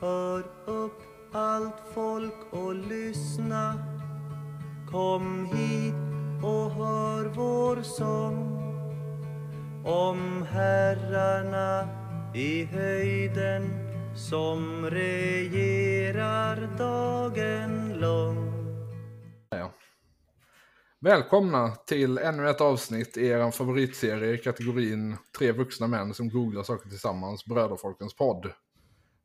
Hör upp allt folk och lyssna. Kom hit och hör vår sång. Om herrarna i höjden som regerar dagen lång. Välkomna till ännu ett avsnitt i er favoritserie i kategorin Tre vuxna män som googlar saker tillsammans, Bröderfolkens podd.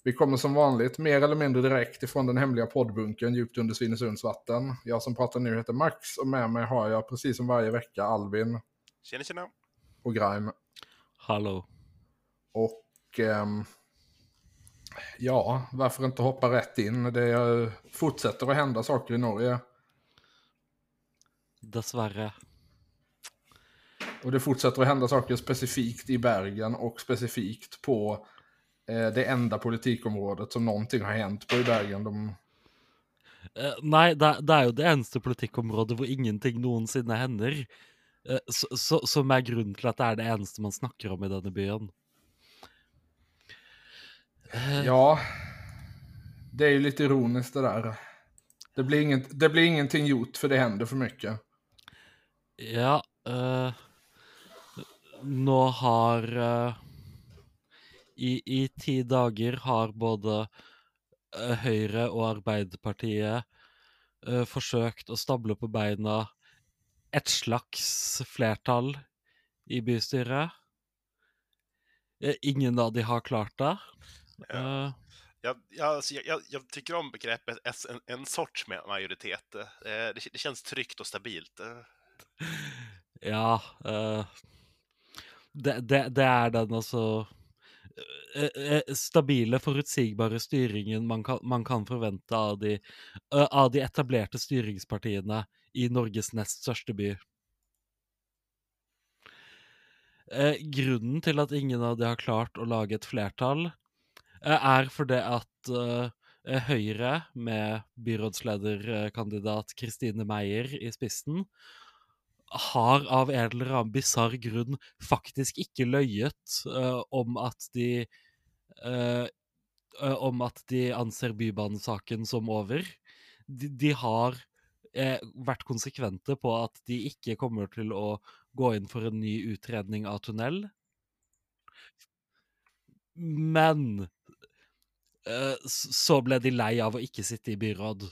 Vi kommer som vanligt mer eller mindre direkt ifrån den hemliga poddbunkern djupt under Svinesunds vatten. Jag som pratar nu heter Max och med mig har jag precis som varje vecka Alvin. Tjena tjena. Och Grime. Hallå. Och ehm, ja, varför inte hoppa rätt in? Det fortsätter att hända saker i Norge. Dessvärre. Och det fortsätter att hända saker specifikt i Bergen och specifikt på det enda politikområdet som någonting har hänt på i Bergen. De... Eh, nei, det, det, er jo det eneste politikkområdet hvor ingenting noensinne hender. Eh, så, så, som er grunnen til at det er det eneste man snakker om i denne byen. Eh. Ja, det är ju lite ironiskt det där. Det blir, inget, det blir ingenting gjort för det händer för mycket. Ja, uh, nå har uh, i, I ti dager har både uh, Høyre og Arbeiderpartiet forsøkt å stable på beina et slags flertall i bystyret. Ingen av de har klart det. Ja. Jag, jag, alltså, jag, jag, tycker om begreppet en, en sorts majoritet. Det, det känns tryggt och stabilt. Ja uh, det, det, det, er den altså uh, Eh, eh, eh, stabile, forutsigbare styringen man kan, man kan forvente av de, av de etablerte styringspartiene i Norges nest største by. grunnen til at ingen av de har klart å lage et flertall, er fordi at Høyre, med byrådslederkandidat Kristine Meyer i spissen, har av en eller annen bisarr grunn faktisk ikke løyet uh, om at de uh, Om at de anser Bybanesaken som over. De, de har vært konsekvente på at de ikke kommer til å gå inn for en ny utredning av tunnel. Men så ble de lei av å ikke sitte i byråd.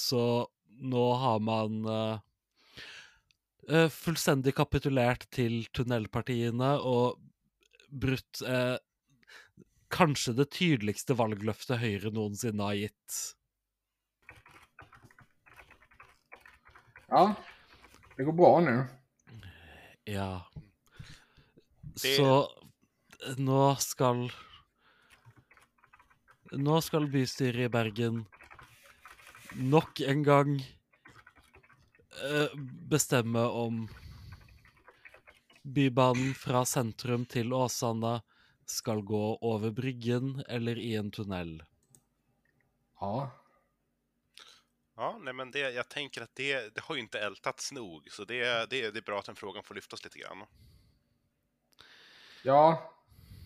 Så nå har man uh, fullstendig kapitulert til tunnelpartiene og brutt uh, kanskje det tydeligste valgløftet Høyre noensinne har gitt. Ja, det går bra nå. Ja. Det... Så nå skal Nå skal bystyret i Bergen nok en gang Eh, bestemme om Bybanen fra sentrum til Åsane skal gå over Bryggen eller i en tunnel. Ja. Ja, nej men det, jag tänker att det, det har ju inte ältats nog, så det, det, det är bra att den frågan får lyftas lite grann. Ja,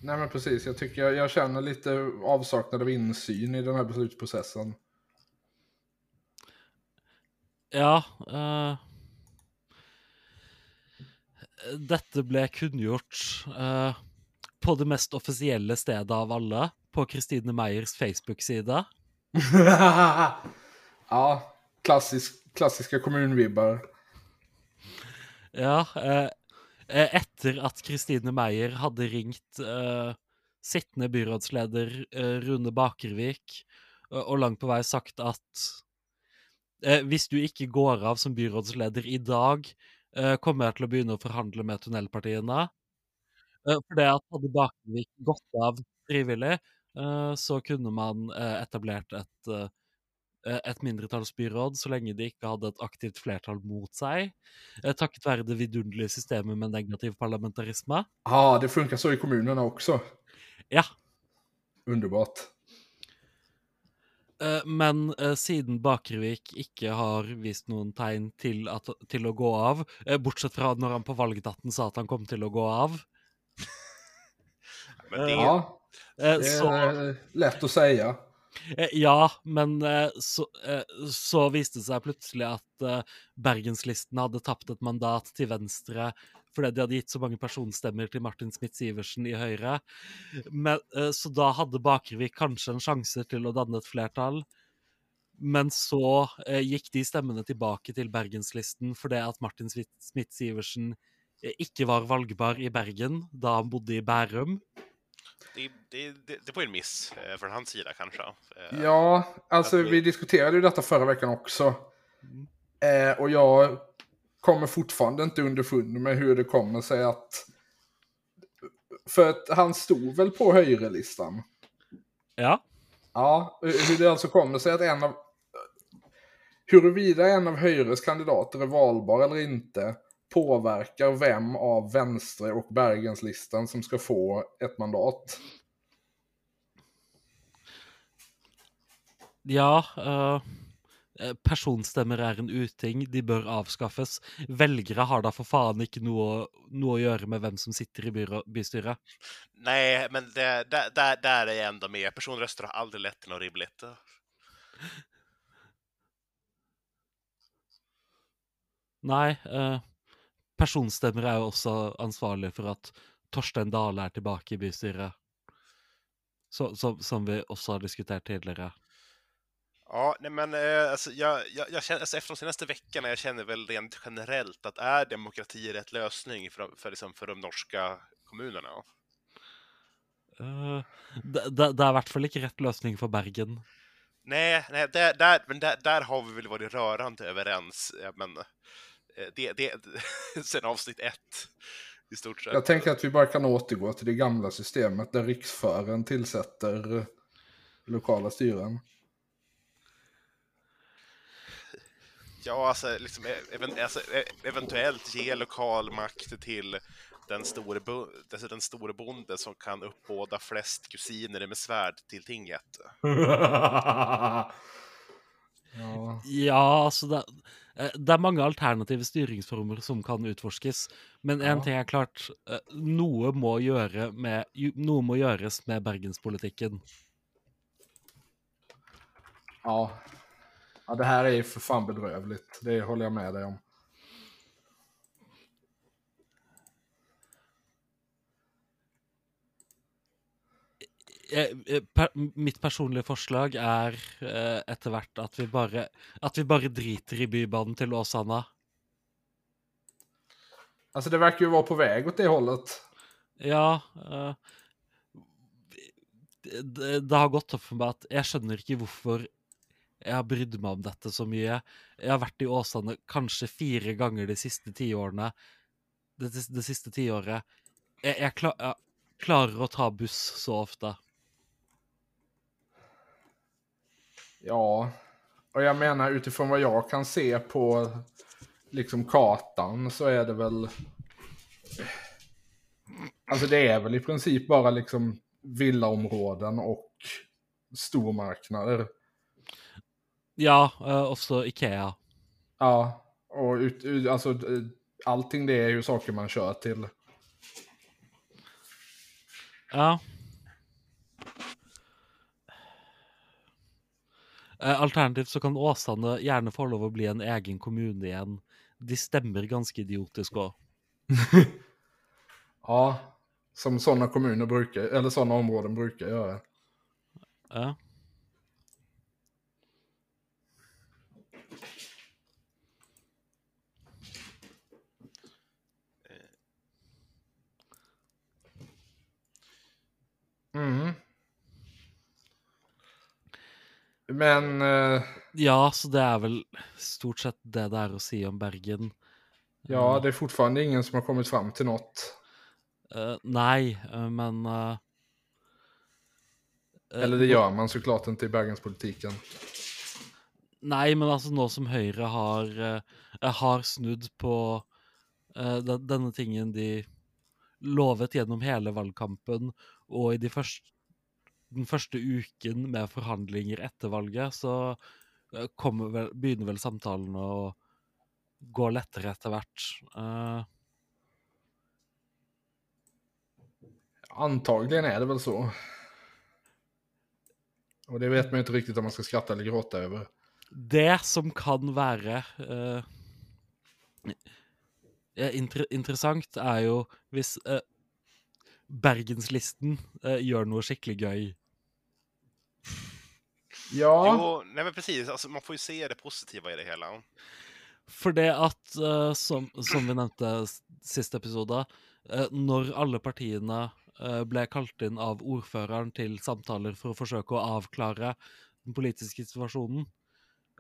nej men precis. Jag tycker jag, jag känner lite avsaknad av insyn i den här beslutsprocessen. Ja uh, Dette ble kunngjort uh, på det mest offisielle stedet av alle, på Kristine Meyers Facebook-side. ja, klassisk, klassiske kommunvibber. Ja, uh, etter at Kristine Meyer hadde ringt sittende byrådsleder Rune Bakervik og langt på vei sagt at hvis du ikke går av som byrådsleder i dag, eh, kommer jeg til å begynne å forhandle med tunnelpartiene. Eh, for det at hadde Bakervik gått av frivillig, eh, så kunne man eh, etablert et, eh, et mindretallsbyråd så lenge de ikke hadde et aktivt flertall mot seg, takket være det vidunderlige systemet med negativ parlamentarisme. Ja, det funker så i kommunene også. Ja. Underbart. Eh, men uh, siden Bakervik ikke har vist noen tegn til, at, til, å gå av, uh, bortsett fra når han på valgdatten sa at han kom til å gå av men det, Ja, Eh, det lätt att säga. Eh, Ja, men eh, så, eh, så viste det seg plutselig at eh, Bergenslisten hadde tapt et mandat til Venstre fordi de hadde gitt så mange personstemmer til Martin Smith-Sivertsen i Høyre. Men, eh, så da hadde Bakervik kanskje en sjanse til å danne et flertall. Men så eh, gikk de stemmene tilbake til Bergenslisten fordi at Martin Smith- Smith-Sivertsen eh, ikke var valgbar i Bergen da han bodde i Bærum. det, det, det, det var en miss från hans sida kanske. Ja, alltså vi- vi diskuterade ju detta förra veckan också. Mm. Eh, och jag kommer fortfarande inte underfund med hur det kommer sig att... För att han stod väl på högerlistan? Ja. Ja, hur det alltså kommer sig att en av... Huruvida en av Höjres kandidater är valbar eller inte påverkar vem av Vänstre och Bergenslistan som ska få ett mandat. Ja, eh, eh, personstemmer er en uting. De bør avskaffes. Velgere har da for faen ikke noe, noe å gjøre med hvem som sitter i bystyret. Nej, men det, där, där, där är jag ändå med. Personröster har aldrig lett till något rimligt. Nei, eh, personstemmer er jo også ansvarlig for at Torstein Dale er tilbake i bystyret. Så, så, som vi også har diskutert tidligere. Ja, nej men eh, alltså, jag, jag, jag känner, alltså, efter de senaste veckorna, jag känner väl rent generellt att är demokrati rätt lösning för, för, liksom, för de norska kommunerna? Eh, det, det, det er i hvert fall ikke rett løsning for Bergen. Nej, nej där, där, men där, där har vi väl varit rörande överens. Ja, men eh, det, det, sen avsnitt ett, i stort sett. Jag tänker att vi bara kan återgå till det gamla systemet där riksfören tillsätter lokala styren. Ja, alltså, liksom, eh, even, alltså, eh, eventuellt ge lokal makt till den store, alltså, den store bonde som kan uppbåda flest kusiner med svärd till tinget. ja. Ja, altså det, eh, det er mange alternative styringsformer som kan utforskes. Men én Ja. ting er klart, eh, noe må, gjøre med, noe må gjøres med bergenspolitikken. ja. Ja, det här är ju för fan bedrövligt. Det håller jag med dig om. Eh, eh, mitt personlige forslag er eh, etter hvert at vi bare At vi bare driter i Bybanen til Åsane. Alltså det verkar ju vara på väg åt det hållet. Ja eh, det, det, har gått opp for meg at jeg skjønner ikke hvorfor jeg har brydd meg om dette så mye. Jeg har vært i Åsane kanskje fire ganger de siste tiårene. Det, det, det siste tiåret. Jeg, jeg, klar, jeg klarer å ta buss så ofte. Ja, och jag menar utifrån vad jag kan se på liksom kartan så är det väl... Alltså det är väl i princip bara liksom villaområden och stormarknader. Ja, eh, også Ikea. Ja, och ut, alltså eh, allting det är ju saker man kör till. Ja. Eh, Alternativt så kan Åsane gjerne få lov å bli en egen kommune igjen. De stemmer ganske idiotisk òg. Ja, som sådana kommuner brukar, eller sådana områden brukar göra. Ja. Mm. Men eh, ja, så det er vel stort sett det er å si om Bergen. ja, det är fortfarande ingen som har kommit fram till något. Eh, nei, eh, men eh, eh, Eller det gör man såklart inte i bergenspolitiken. Nei, men altså nå som Høyre har, eh, har snudd på eh, den, denne tingen de lovet gjennom hele valgkampen, og i de første, den første uken med forhandlinger etter valget, så eh, kommer vel, begynner vel samtalene å gå lettere etter hvert. Eh, Antagligen är det väl så. Och det vet man ju inte riktigt om man ska skratta eller gråta över. Det som kan være eh, inter interessant, er jo hvis eh, Bergenslisten eh, gjør noe skikkelig gøy. Ja, Jo, nej men precis, alltså, man får ju se det positiva i det hela. For det at, eh, som, som vi nevnte s- siste episode, eh, når alle partiene eh, ble kalt inn av ordføreren til samtaler for å forsøke å avklare den politiske situasjonen,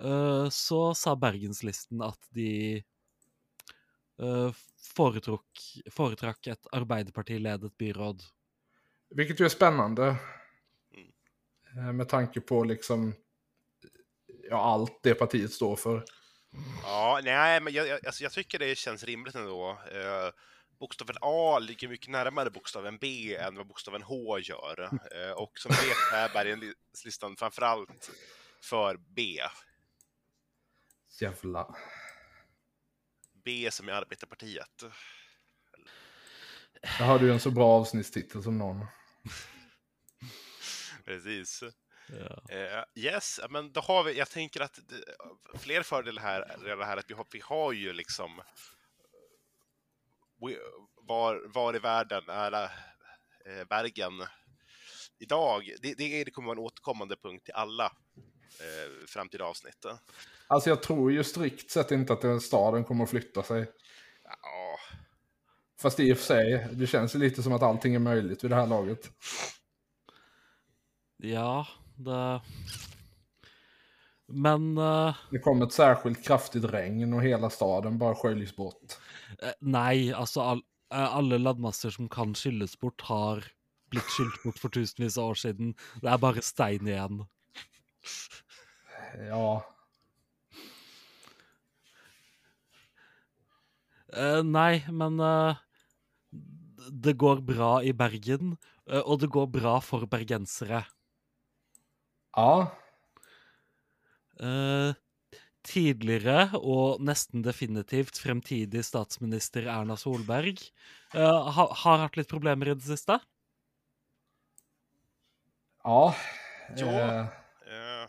eh, så sa Bergenslisten at de eh, foretrukk, foretrakk et Arbeiderpartiledet byråd. vilket ju är spännande. Eh, Med tanke på liksom ja, allt det partiet står för. Ja, nej, men jag, jag, alltså, jag tycker det känns rimligt ändå. Eh, bokstaven A ligger mycket närmare bokstaven B än vad bokstaven H gör. Eh, och som vet är Bergenlistan framförallt för B. Jävla... B som är Arbetarpartiet. Jag hade ju en så bra avsnittstitel som någon. Precis. Ja. Eh, yes, men då har vi, jag tänker att det, fler fördelar här är det här att vi har, vi har ju liksom we, var, var i världen är eh, Bergen idag? Det, det, det kommer vara en återkommande punkt i alla eh, framtida avsnitt. Alltså jag tror ju strikt sett inte att den staden kommer att flytta sig. Ja, Fast i och för sig, det känns ju lite som att allting är möjligt vid det här laget. ja, det Men eh, Det kommer ett särskilt kraftigt regn och hela staden bara sköljs bort. Eh, Nei, altså all, eh, alle landmasser som kan skylles bort, har blitt skylt bort for tusenvis av år siden. Det er bare stein igjen. Ja, Eh, nei, men eh, det går bra i Bergen, eh, og det går bra for bergensere. ja, tidligere, og nesten definitivt fremtidig statsminister Erna Solberg, ha, har hatt litt problemer i det siste. ja. Ja. Eh,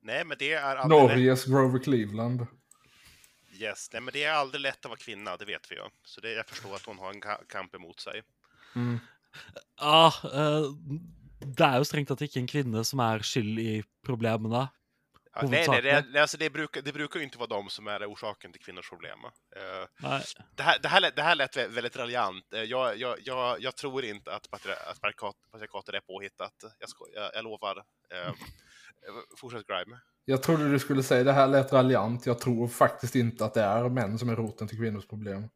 nej, men det lätt. Norges Grover Cleveland. Yes, nej, men det är aldrig lätt att vara kvinna, det vet vi ju. Så det, jag förstår att hon har en ka- kamp emot sig. Mm. Ja, eh, det er jo strengt tatt ikke en kvinne som er skyld i problemene. Ja, nej, nej, det, det, alltså det, brukar, det brukar ju inte vara de som är orsaken till kvinnors problem. Nei. det, här, det, här, det här lät vä- väldigt raljant. Eh, jag, jag, jag, jag tror inte att, patri, att patriarkat, patriarkatet är påhittat. Jag, sko, jag, jag lovar. Eh, fortsätt Grime. Jag trodde du skulle säga det här lät raljant. Jag tror faktiskt inte att det är män som är roten till kvinnors problem.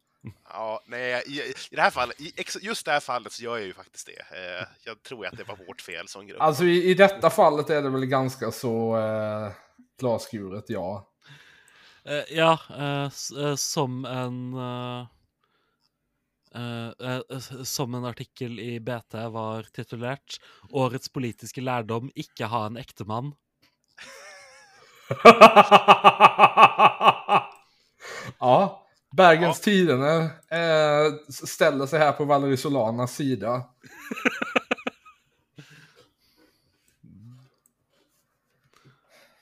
Ja, nej, i, i det här fallet, i, just det här fallet så gör jag ju faktiskt det. Eh, jag tror att det var vårt fel som grupp. Alltså i, i detta fallet är det väl ganska så eh, glasskuret, ja. Eh, ja, eh, s- eh, som en eh, Som en artikkel i BT var titulert 'Årets politiske lærdom ikke ha en ektemann'. ja, Bergens Ja. Tidende eh, ställer sig här på Valerie Solanas sida.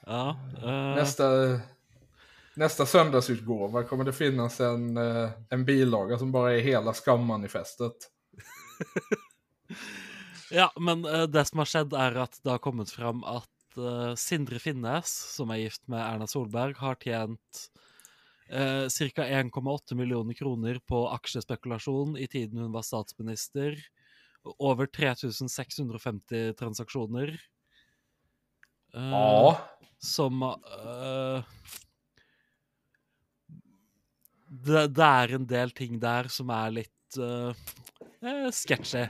Ja, eh, Nästa, nästa söndagsutgåva kommer det finnas en, eh, en bilaga som bara är hela skammanifestet. ja, men eh, det som har skjedd, er at det har kommet fram at eh, Sindre Finnes, som er gift med Erna Solberg, har tjent uh, ca. 1,8 millioner kroner på aksjespekulasjon i tiden hun var statsminister. Over 3650 transaksjoner. Eh, Ja, som øh, det, det er en del ting der som er litt øh, eh, sketchy.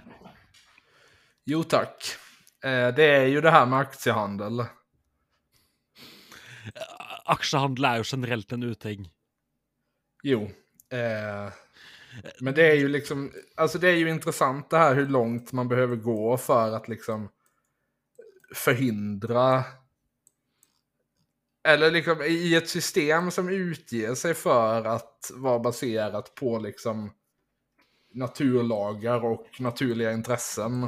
jo tack. Eh, det är ju det här med aktiehandel. Aksjehandel er jo generelt en uting. Jo. Eh, men det är ju liksom, alltså det är ju intressant det här hur långt man behöver gå för att liksom förhindra eller liksom i ett system som utger sig för att vara baserat på liksom naturlagar och naturliga intressen.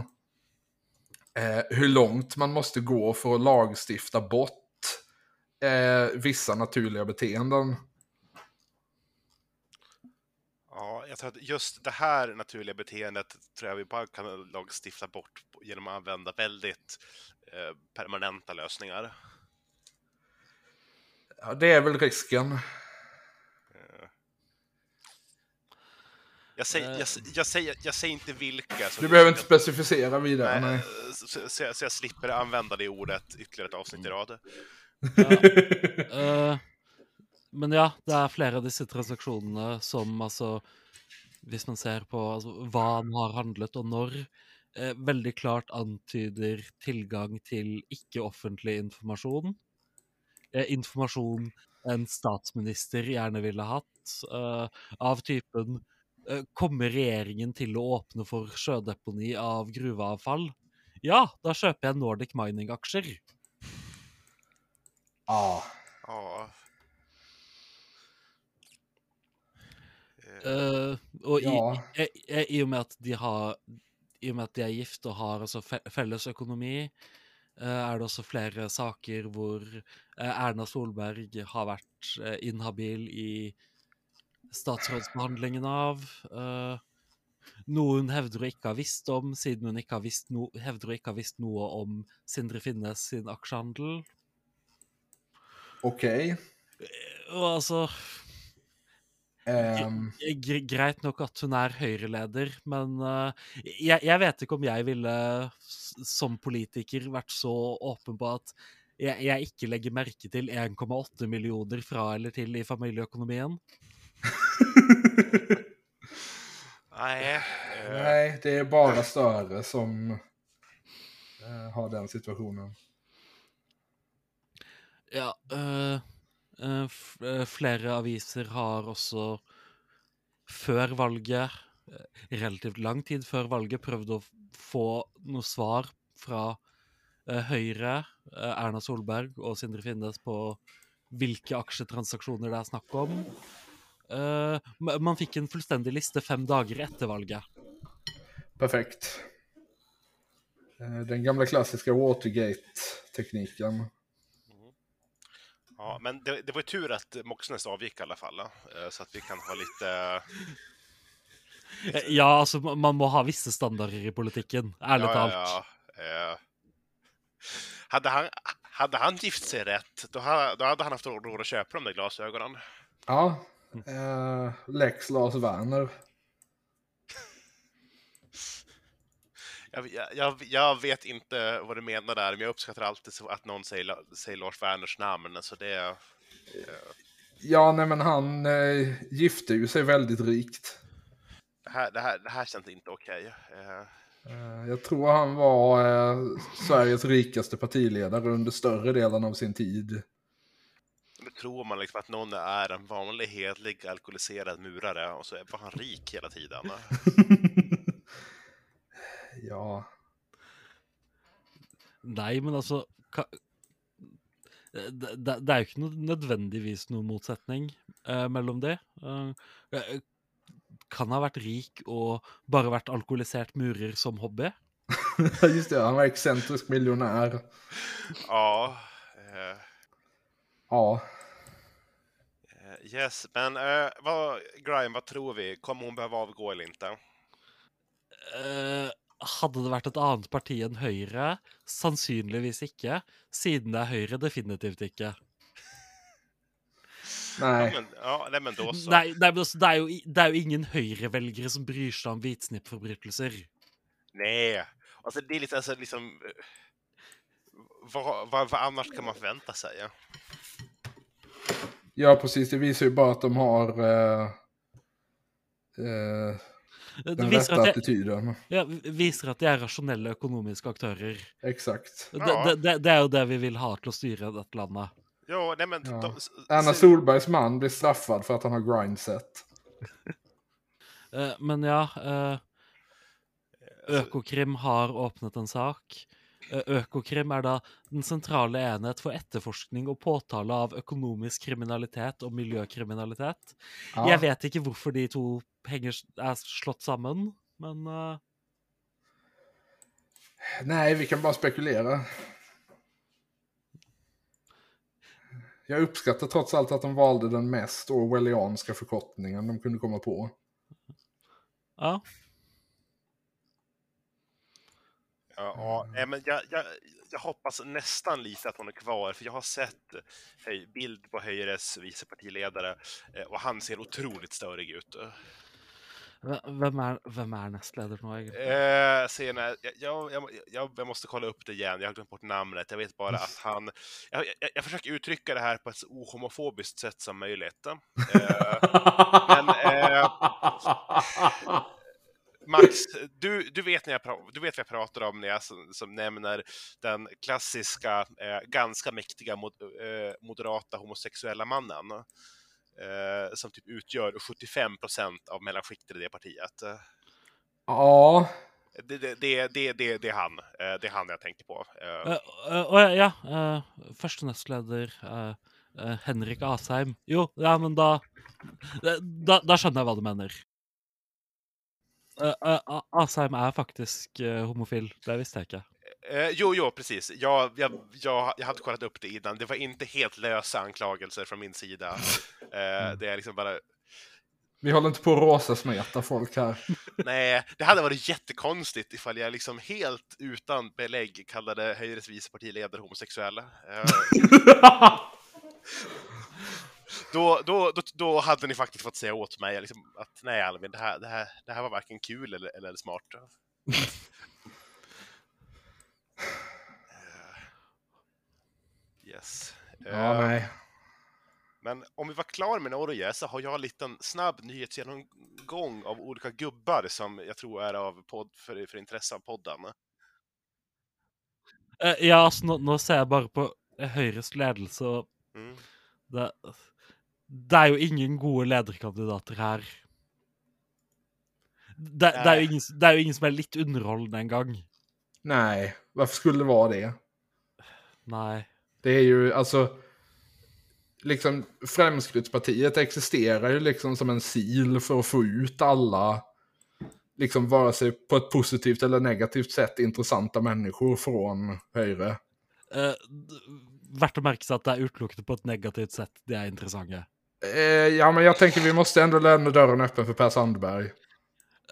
Eh, hur långt man måste gå för att lagstifta bort eh, vissa naturliga beteenden. Ja, jag tror att just det här naturliga beteendet tror jag vi bara kan lagstifta bort genom att använda väldigt eh, permanenta lösningar. Ja, det är väl risken. Eh, Jag säger, jag, jag, säger, jag säger inte vilka. så Du behöver inte specificera vidare. Nej, Nej. eh, så, så, jag, så jag slipper använda det ordet ytterligare ett avsnitt i rad. Eh, men ja, det er flere av disse transaksjonene som altså Hvis man ser på altså, hva han har handlet, og når, eh, veldig klart antyder tilgang til ikke-offentlig informasjon. Eh, informasjon en statsminister gjerne ville hatt, eh, av typen eh, Kommer regjeringen til å åpne for sjødeponi av gruveavfall? Ja, da kjøper jeg Nordic Mining-aksjer. Ja. Ja. Eh, Eh, og i, Ja. i, i, i og med at de har I og med at de er gift og har altså felles økonomi, er det også flere saker hvor eh, Erna Solberg har vært eh, inhabil i statsrådsbehandlingen av. eh, noe hun hevder hun ikke har visst om, siden hun ikke har visst no, hevder hun ikke har visst noe om Sindre Finnes sin aksjehandel. Okej. Og altså Gre- Greit nok at hun er Høyre-leder, men eh, jeg, jeg vet ikke om jeg ville som politiker vært så åpen på at jeg, jeg ikke legger merke til 1,8 millioner fra eller til i familieøkonomien. nej. eh, nej, det är bara större som eh, har den situationen. Ja, eh, Eh, eh, flere aviser har også før valget, eh, relativt lang tid før valget, prøvd å få noe svar fra Høyre, Erna Solberg og Sindre Finnes på hvilke aksjetransaksjoner det er snakk om. Man fikk en fullstendig liste fem dager etter valget. Perfekt. Den gamla klassiska Watergate-tekniken. Ja, men det, det var ju tur att Moxnes avgick i alla fall, eh, så att vi kan ha lite... Eh, Ja, altså, ma- man må ha visse standarder i politikken, ærlig talt. ja. Eh, hade, han, hade han gift sig rätt, då hade, då hade han haft råd att köpa de där glasögonen. Ja, eh, Lex Lars Werner. Jag, jag- vet inte vad du menar där, men jag uppskattar alltid att någon säger, säger Lars Werners namn. Så det, Ja, nej men han eh, gifte ju sig väldigt rikt. det, här, det, här, det här känns inte okej. Eh, Eh, jag tror han var eh, Sveriges rikaste partiledare under större delen av sin tid. Då tror man liksom att någon är en vanlig, hedlig, alkoholiserad murare och så var han rik hela tiden. ja, Nei, men altså ka, det, det, det jo ikke noe, nødvendigvis noen motsetning eh, mellom det. Eh, eh, kan ha vært rik og bare vært alkoholisert murer som hobby. just det, han var excentrisk miljonär. Ja. Eh, Ja, eh, yes, men eh, vad, Grime, vad tror vi? Kommer hon behöva avgå eller inte? Hadde det vært et annet parti enn Høyre? Sannsynligvis ikke. Siden det er Høyre, definitivt ikke. Ja, nej. men, ja, nej, men så. Nei, nei men altså, det, er jo, det er jo ingen Høyre-velgere som bryr seg om hvitsnippforbrytelser. Nej, alltså det är lite alltså, liksom... eh, Vad, vad, vad annars kan man förvänta sig? Ja? Ja, precis. Det visar ju bara att de har eh, eh, Det den viser rätta at, de, attityden. ja, viser at de er rasjonelle økonomiske aktører. Exakt. Det, Ja. det, det, det er jo det vi vil ha til å styre dette landet. Ja, nej men... Ja. De, s- Solbergs man blir straffad för att han har grindset. Eh, men ja, eh, alltså, Økokrim har åpnet en sak. Økokrim er da den sentrale enhet for etterforskning og påtale av økonomisk kriminalitet og miljøkriminalitet. Ja. Jeg vet ikke hvorfor de to henger, er slått sammen, men eh, Nej, vi kan bara spekulera. Jag uppskattar trots allt att de valde den mest orwellianska förkortningen de kunde komma på. ja. Ja, ja, nej, men jag, jag, jag hoppas nästan lite att hon är kvar, för jag har sett bild på Höjres vicepartiledare eh, och han ser otroligt störig ut. Hvem er nestleder nå, egentlig? Eh, är- jag, jag, jag, jag, jag måste kolla upp det igen, jag har glömt bort namnet. Jag vet bara att han... Jag, jag, jag försöker uttrycka det här på ett så ohomofobiskt sätt som möjligt. Eh, men, eh, Max, du, du, vet när jag, du vet vad jag pratar om när jag som, som nämner den klassiska, eh, ganska mäktiga mod, eh, moderata homosexuella mannen. Eh, som typ utgör 75 procent av mellanskiktet i det partiet. Ja, Det, det, det, det, det, det är han. Eh, Det är han jag tänker på. Eh, Eh, ja, nestleder eh, eh, Henrik Asheim. Jo, ja, men da Da, da skjønner jeg hva du mener. A- Asheim er faktisk eh, homofil. Det visste jeg ikke. Eh, jo, jo, precis. Jag, jag, jag, jag hade kollat upp det innan. Det var inte helt lösa anklagelser från min sida. Eh, det är liksom bara... vi håller inte på att råsesmeta folk här. Nej, det hade varit jättekonstigt ifall jag liksom helt utan belägg kallade Höjres vice partiledare homosexuella. Eh, då, då, då, då hade ni faktiskt fått säga åt mig liksom, att nej Alvin, det här, det, här, det här var varken kul eller, eller smart. Eh, yes. ja, Eh, nej. men om vi var klara med Norge så har jag en liten snabb nyhetsgenomgång av olika gubbar som jag tror är av podd, för, för intresse av podden. Eh, ja, altså, nå, nå ser jeg bare på Høyres ledelse, Mm. det, det er jo ingen gode lederkandidater her. Det, det, er ingen, det er jo ingen som er litt underholdende engang. Nej, varför skulle det vara det? Nei. Det är ju, alltså, liksom Fremskrittspartiet existerar ju liksom som en sil för att få ut alla, liksom vare sig på ett positivt eller negativt sätt, intressanta människor från högre. Eh, d- verdt å merke seg at det er utelukkende på et negativt sett de er interessante. Eh, ja, men jag tänker vi måste ändå lämna dörren öppen för Per Sandberg.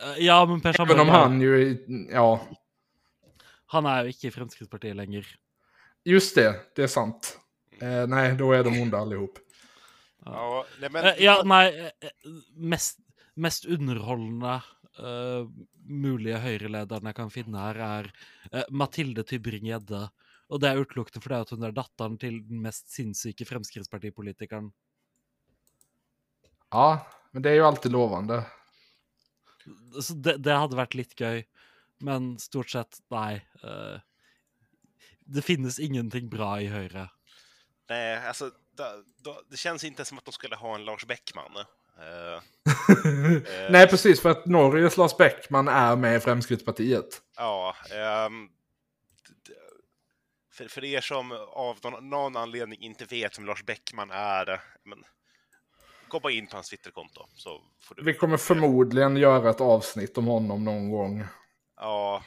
Eh, ja, men Per Även Sandberg om er- han ju, ja, han er jo ikke i Fremskrittspartiet lenger. just det, det är sant. Eh, nej, då är de onda allihop. Ja, nej, men, Eh, ja, nei eh, Mest, mest underholdende eh, mulige høyrelederen jeg kan finne her, er eh, Mathilde Tybring-Gjedde. Og det er utelukkende fordi at hun er datteren til den mest sinnssyke Fremskrittspartipolitikeren. Ja, men det är ju alltid lovande. Så det, det hadde vært litt gøy, men stort sett, nei. eh, det finnes ingenting bra i Høyre. nej, alltså, da, det känns inte som att de skulle ha en Lars Bäckman. Eh, Nej, precis, för att Norges Lars Bäckman är med i Fremskrittspartiet. ja, d- för, för er som av någon, någon anledning inte vet vem Lars Bäckman är, men, bara in på hans Twitterkonto så får du... Vi kommer förmodligen göra ett avsnitt om honom någon gång. Ja.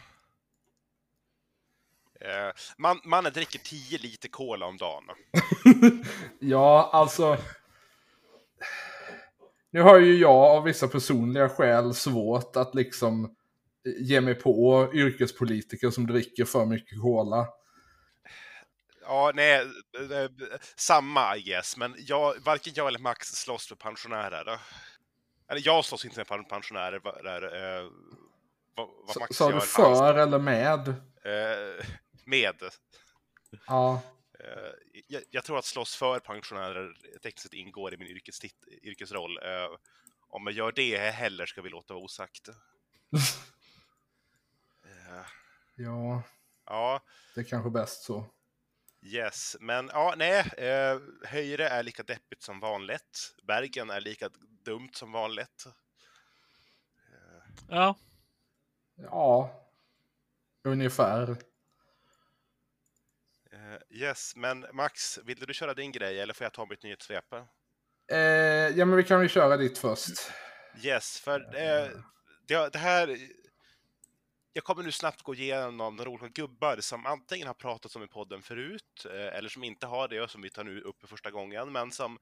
Eh, man, mannen dricker 10 liter cola om dagen. Ja, alltså. Nu har ju jag av vissa personliga skäl svårt att liksom ge mig på yrkespolitiker som dricker för mycket cola. Ja, nej, eh, eh, samma I guess, men jag, varken jag eller Max slåss för pensionärer. Eller jag slåss inte med pen- pensionärer, där, eh, vad, vad Så- Max Sa du för eller med? Eh, med. Ja. Eh, jag, jag tror att slåss för pensionärer tekniskt ingår i min yrkestit- yrkesroll. Eh, om jag gör det heller ska vi låta vara osagt. Eh, Ja, ja, det är kanske bäst så. Yes. Men ja, nej. Eh, Höjre är lika deppigt som vanligt. Bergen är lika dumt som vanligt. Ja. Ja, ungefär. Eh, yes, men Max, vill du köra din grej eller får jag ta mitt nyhetssvep? Eh, ja, men vi kan väl köra ditt först. Yes, för det, det, det här... Jag kommer nu snabbt gå igenom några olika gubbar som antingen har pratat om i podden förut, eh, eller som inte har det och som vi tar nu upp för första gången, men som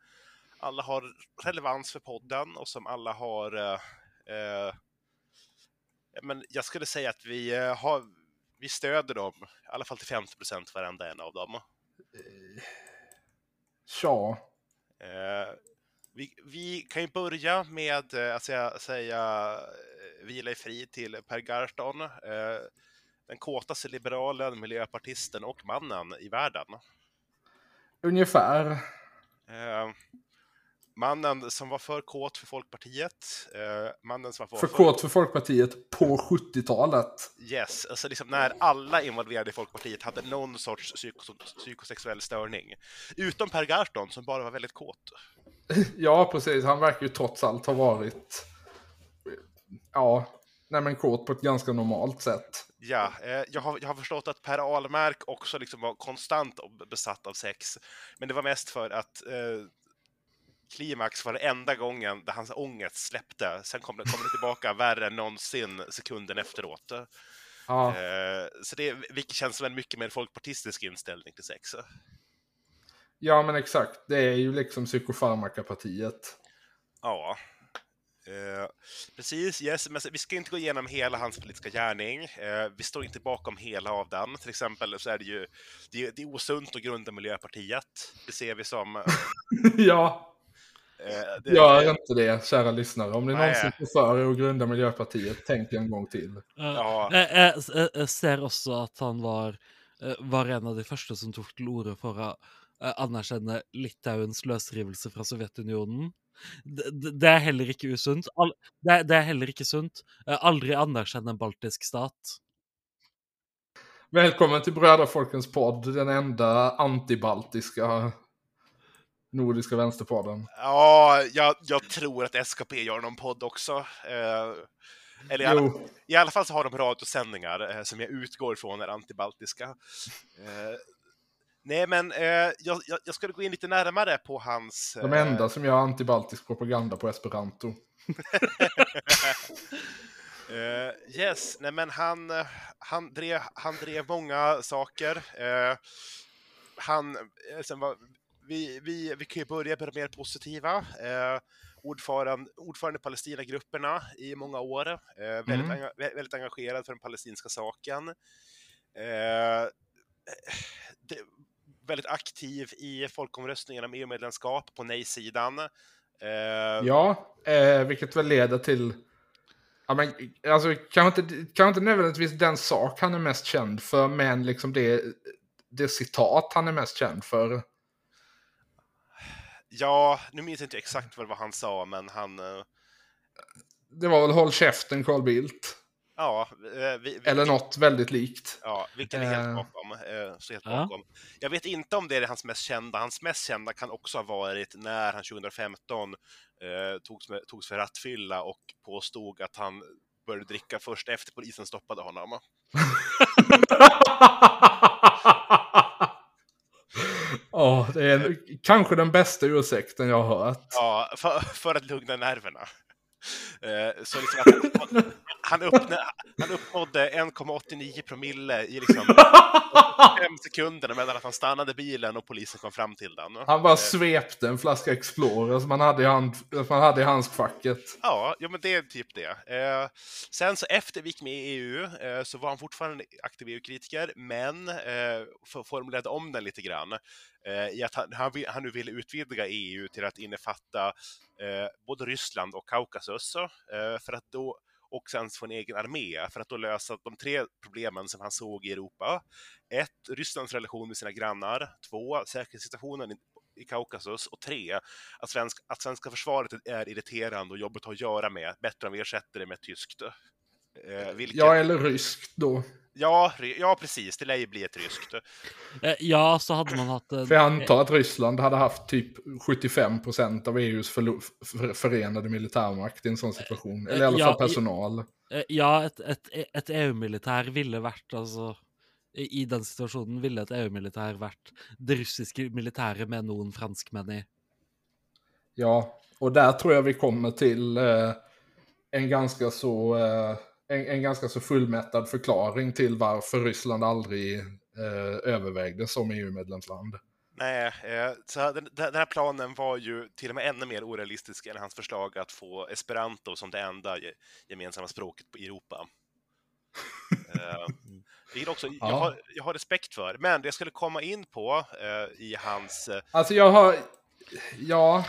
alla har relevans för podden och som alla har... Eh, eh, men jag skulle säga att vi, eh, har, vi stöder dem, i alla fall till 50 procent varenda en av dem. Tja. Eh, vi, vi kan ju börja med att säga, säga vila i frid till Per Gahrton, eh, den kåtaste liberalen, miljöpartisten och mannen i världen. Ungefär. Eh, mannen som var för kåt för Folkpartiet, eh, mannen som var För kort för Folkpartiet på 70-talet. Yes, alltså liksom när alla involverade i Folkpartiet hade någon sorts psykos psykosexuell störning. Utom Per Gahrton som bara var väldigt kåt. Ja, precis. Han verkar ju trots allt ha varit... Ja, nej kort på ett ganska normalt sätt. Ja, eh, jag, har, jag har förstått att Per Ahlmark också liksom var konstant besatt av sex. Men det var mest för att eh, klimax var det enda gången där hans ångest släppte. Sen kom det, kom det tillbaka värre än någonsin sekunden efteråt. Ja, Eh, så det vilket känns som en mycket mer folkpartistisk inställning till sex. ja men exakt. Det är ju liksom psykofarmakapartiet. Ja. Eh, precis, yes, men vi ska inte gå igenom hela hans politiska gärning. Eh, vi står inte bakom hela av den. Till exempel så är det ju det, det är osunt att grunda Miljöpartiet. Det ser vi som... ja, Eh, det, gör inte det, kära lyssnare. Om ni Nej. någonsin får för er att grunda Miljöpartiet, tänk en gång till. Eh, Ja. Jeg, jeg ser også at han var, eh, var en av de første som tok til orde for å eh, anerkjenne Litauens løsrivelse fra Sovjetunionen. Det, er heller ikke usunt. Al det, er- det er heller ikke sunt. Eh, Aldri anerkjenne en baltisk stat. Välkommen till Brödrafolkens podd, den enda antibaltiska nordiska vänsterpodden. ja, jag, jag tror att SKP gör någon podd också. Eh, eller i alla, Jo, i alla fall så har de radiosändningar eh, som jag utgår ifrån är antibaltiska. Eh, nej, men eh, jag, jag, skulle gå in lite närmare på hans... de eh, enda som gör antibaltisk propaganda på esperanto. Eh, yes, nej men han, eh, han, drev, han drev många saker. Eh, han, eh, sen var, vi, vi, vi kan ju börja med det mer positiva. Eh, ordförande, ordförande i Palestinagrupperna i många år. Eh, väldigt, Mm. väldigt engagerad för den palestinska saken. Eh, det, väldigt aktiv i folkomröstningen om EU-medlemskap på nej-sidan. Eh, Ja, eh, vilket väl leder till... Ja, men, alltså, kanske inte, kanske inte nödvändigtvis den sak han är mest känd för, men liksom det, det citat han är mest känd för. Ja, nu minns jag inte exakt vad han sa, men han... eh, Det var väl Håll käften Carl Bildt. Ja, eh, vi, vi, Eller något väldigt likt. Ja, vilken är helt Eh. bakom. eh, Så helt Ja. bakom. Jag vet inte om det är hans mest kända. Hans mest kända kan också ha varit när han 2015 eh, togs, med, togs för rattfylla och påstod att han började dricka först efter polisen stoppade honom. Ja, det är en, kanske den bästa ursäkten jag har hört. Ja, för, för att lugna nerverna. Eh, Så liksom att han, uppnå, han uppnådde 1,89 promille i liksom fem sekunder mellan att han stannade bilen och polisen kom fram till den. Han bara Eh, svepte en flaska Explorer som han hade i, hand, han hade i handskfacket. Ja, ja men det är typ det. Eh, sen så efter vi gick med i EU så var han fortfarande aktiv EU-kritiker, men for- formulerade om den lite grann. Eh, I att han, han, vill- han nu ville utvidga EU till att innefatta eh, både Ryssland och Kaukasus, eh, för att då och sen få en egen armé för att då lösa de tre problemen som han såg i Europa. Ett, Rysslands relation med sina grannar. Två, säkerhetssituationen i Kaukasus och tre, att, svensk, att svenska försvaret är irriterande och jobbigt att göra med. Bättre om vi ersätter det med tyskt. Eh, vilket, ja, eller ryskt då. Ja, ja, precis. Det lär ju bli ett ryskt. Eh, Ja, så hadde man hatt en För jag antar att Ryssland hade haft typ 75% av EUs för, förenade militärmakt i en sån situation. Eller i alla Ja, fall i- personal. Eh, Ja, et, et, et EU-militær ville vært altså i den situasjonen ville et EU-militær vært det russiske militæret med noen franskmenn i. Ja, och där tror jag vi kommer till eh, en ganska så eh, en, en ganska så fullmättad förklaring till varför Ryssland aldrig eh, övervägdes som EU-medlemsland. Nej, eh, så den, här planen var ju till och med ännu mer orealistisk än hans förslag att få esperanto som det enda ge- gemensamma språket i Europa. Eh, vilket också jag, Ja. har, jag har respekt för, men det jag skulle komma in på eh, i hans, Alltså jag har, ja,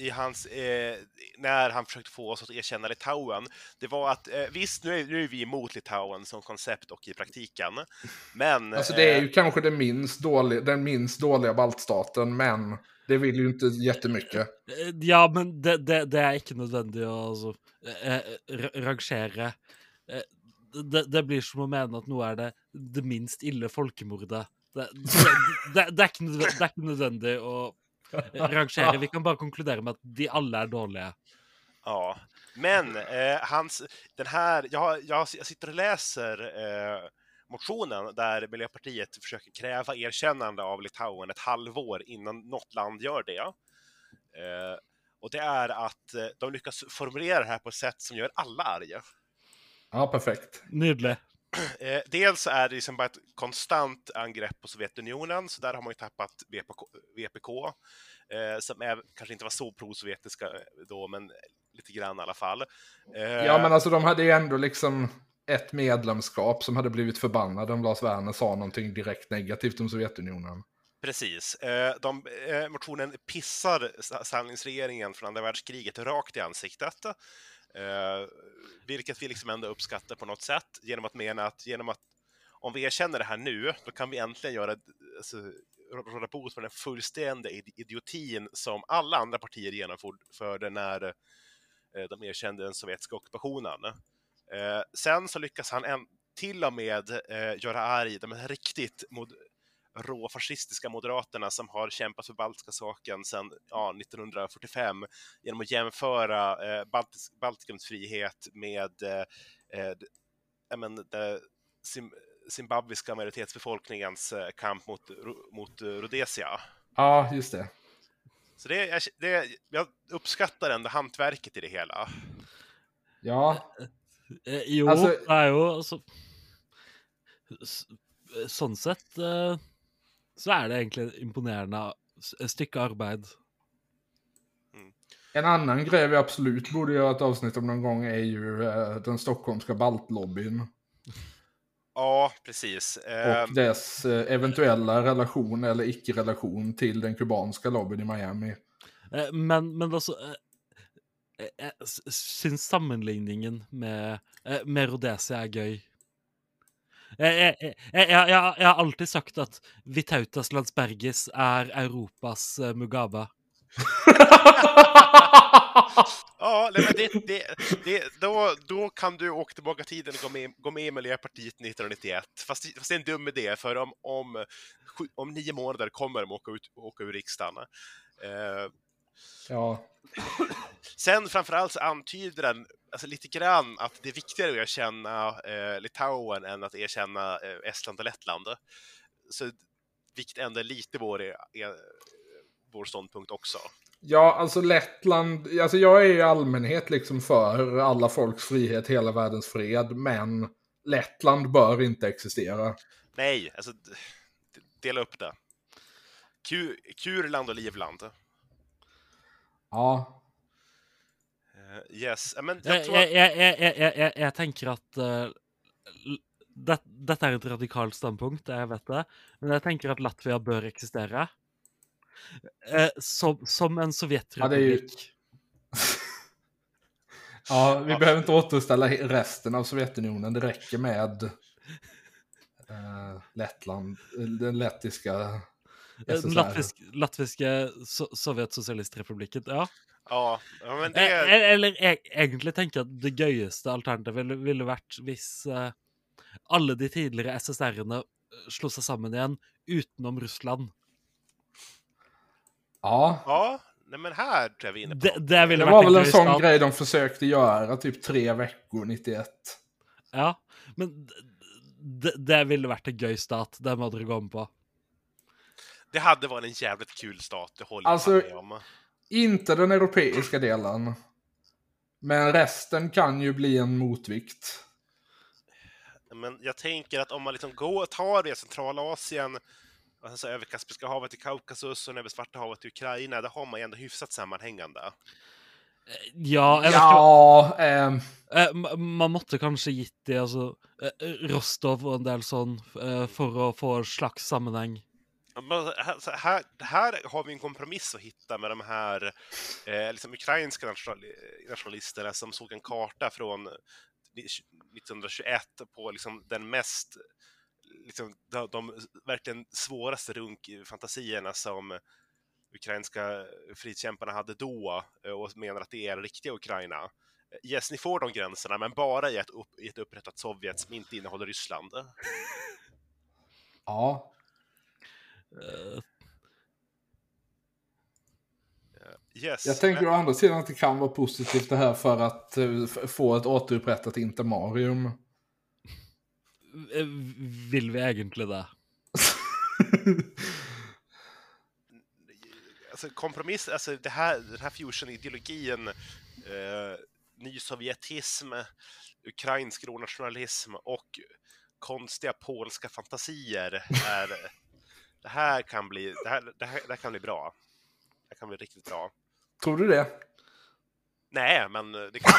i hans eh, när han försökte få oss att erkänna Litauen, det var att eh, visst, nu är, nu är vi emot Litauen som koncept och i praktiken, men alltså det är eh, ju kanske det minst dåliga, den minst dåliga baltstaten, men det vill ju inte jättemycket. Eh, Ja, men det, det, det er ikke nødvendig å altså, eh. Eh, Det, det blir som å mene at noe er det, det minst ille folkemordet. Det, det, det, det, er ikke nødvendig, det er rangere. Vi kan bare konkludere med at de alle er dårlige. Ja, men eh, hans, den här, jag, jag, jag sitter och läser eh, motionen där Miljöpartiet försöker kräva erkännande av Litauen ett halvår innan något land gör det. Eh, och det är att eh, de lyckas formulera det här på ett sätt som gör alla arga. Ja, perfekt. Nydelig. Eh, dels är det liksom bara ett konstant angrepp på Sovjetunionen, så där har man ju tappat VPK, VPK eh, som är, kanske inte var så pro-sovjetiska då, men lite grann i alla fall. Eh, Ja, men alltså de hade ju ändå liksom ett medlemskap som hade blivit förbannade om Lars Werner sa någonting direkt negativt om Sovjetunionen. Precis. Eh, de, eh, motionen pissar sa- samlingsregeringen från andra världskriget rakt i ansiktet. Eh, vilket vi liksom ändå uppskattar på något sätt genom att mena att genom att om vi erkänner det här nu, då kan vi äntligen göra, alltså, råda bot på den fullständiga idiotin som alla andra partier genomförde när eh, de erkände den sovjetiska ockupationen. Eh, sen så lyckas han en, till och med eh, göra arg de riktigt mod, råfascistiska moderaterna som har kämpat för baltiska saken sedan ja, 1945 genom att jämföra eh, Baltis, Baltikums frihet med eh, eh, men, det sim, zimbabwiska majoritetsbefolkningens eh, kamp mot, mot eh, Rhodesia. Ja, just det. Så det, jag, det, jag uppskattar ändå hantverket i det hela. Ja, Eh, jo, Altså- det er jo altså s- Sånn sett eh, så er det egentlig et imponerende s- stykke arbeid. en annan grej vi absolut borde göra ett avsnitt om någon gång är ju eh, den stockholmska baltlobbyn. Ja, precis. Och dess eh, eventuella relation eller icke-relation till den kubanska lobbyn i Miami. Eh, Men, men Jeg s- syns sammenligningen med, med Rhodesia er gøy. Jeg, jeg, jeg, jeg, har alltid sagt at Vitautas Landsbergis er Europas eh, Mugabe. Ja, nej, men det, det, det, då, då kan du åka tillbaka i tiden och gå med, gå med i Miljöpartiet 1991. Fast, det- fast det är en dum idé, för om, om, om nio månader kommer de åka, ut, åka ur riksdagen. Eh, ja, sen framförallt så antyder den alltså, lite grann att det är viktigare att erkänna eh, Litauen än att erkänna eh, Estland och Lettland. Så vilket ändå är lite vår, är, vår ståndpunkt också. ja, alltså Lettland, alltså jag är i allmänhet liksom för alla folks frihet, hela världens fred, men Lettland bör inte existera. Nej, alltså dela upp det. Ku, Kurland och Livland. Ja, Eh, yes, Ja, men jag tror att, jeg, jeg, jeg, jeg, jeg, jeg tenker at eh, l- det, Dette er et radikalt standpunkt, jeg vet det, men jeg tenker at Latvia bør eksistere. Eh, som, som en Ja, det är ju- sovjetrepublikk. ja vi behöver inte återställa resten av Sovjetunionen, det räcker med eh, Lettland, den lettiska. Latvisk, latviske so Sovjetsosialistrepublikken. Ja. ja, men Eh, det, Eller jeg, egentlig tenker jeg at det gøyeste alternativet ville, ville vært hvis eh, alle de tidligere SSR-ene slo seg sammen igjen utenom Russland. Ja, ja, nej, men här tror jag vi är inne på Det, det ville det var väl en sån grej de försökte göra typ tre veckor 91. Ja, men det, det ville vært en gøy stat. Det må dere gå med på. Det hade varit en jävligt kul stat, det håller jag Alltså- med om. Inte den europeiska delen. Men resten kan ju bli en motvikt. Men jag tänker att om man liksom går, tar via Centralasien, och sen så över Kaspiska havet till Kaukasus och över Svarta havet till Ukraina, då har man ju ändå hyfsat sammanhängande. Ja, ikke Ja, ehm, Eh, ma- Man måtte kanskje gitt de altså, eh, Rostov og en del eh, for å få en slags sammenheng. Här, här, här har vi en kompromiss att hitta med de här eh, liksom ukrainska national, nationalisterna som såg en karta från 1921 på liksom den mest, liksom, de, de verkligen svåraste runkfantasierna som ukrainska frihetskämparna hade då eh, och menar att det är det riktiga Ukraina. Yes, ni får de gränserna, men bara i ett, upp, i ett upprättat Sovjet som inte innehåller Ryssland. ja. Eh, Yes. Jag tänker å andra sidan att det kan vara positivt det här för att eh, få ett återupprättat intermarium. eh, Vil vi egentlig det? alltså, kompromiss, alltså det här, den här fusion-ideologin, eh, ny sovjetism, ukrainsk rånationalism och konstiga polska fantasier är, det här kan bli, det här, det här, det här kan bli bra. Det här kan bli riktigt bra. Tror du det? Nej, men det kan.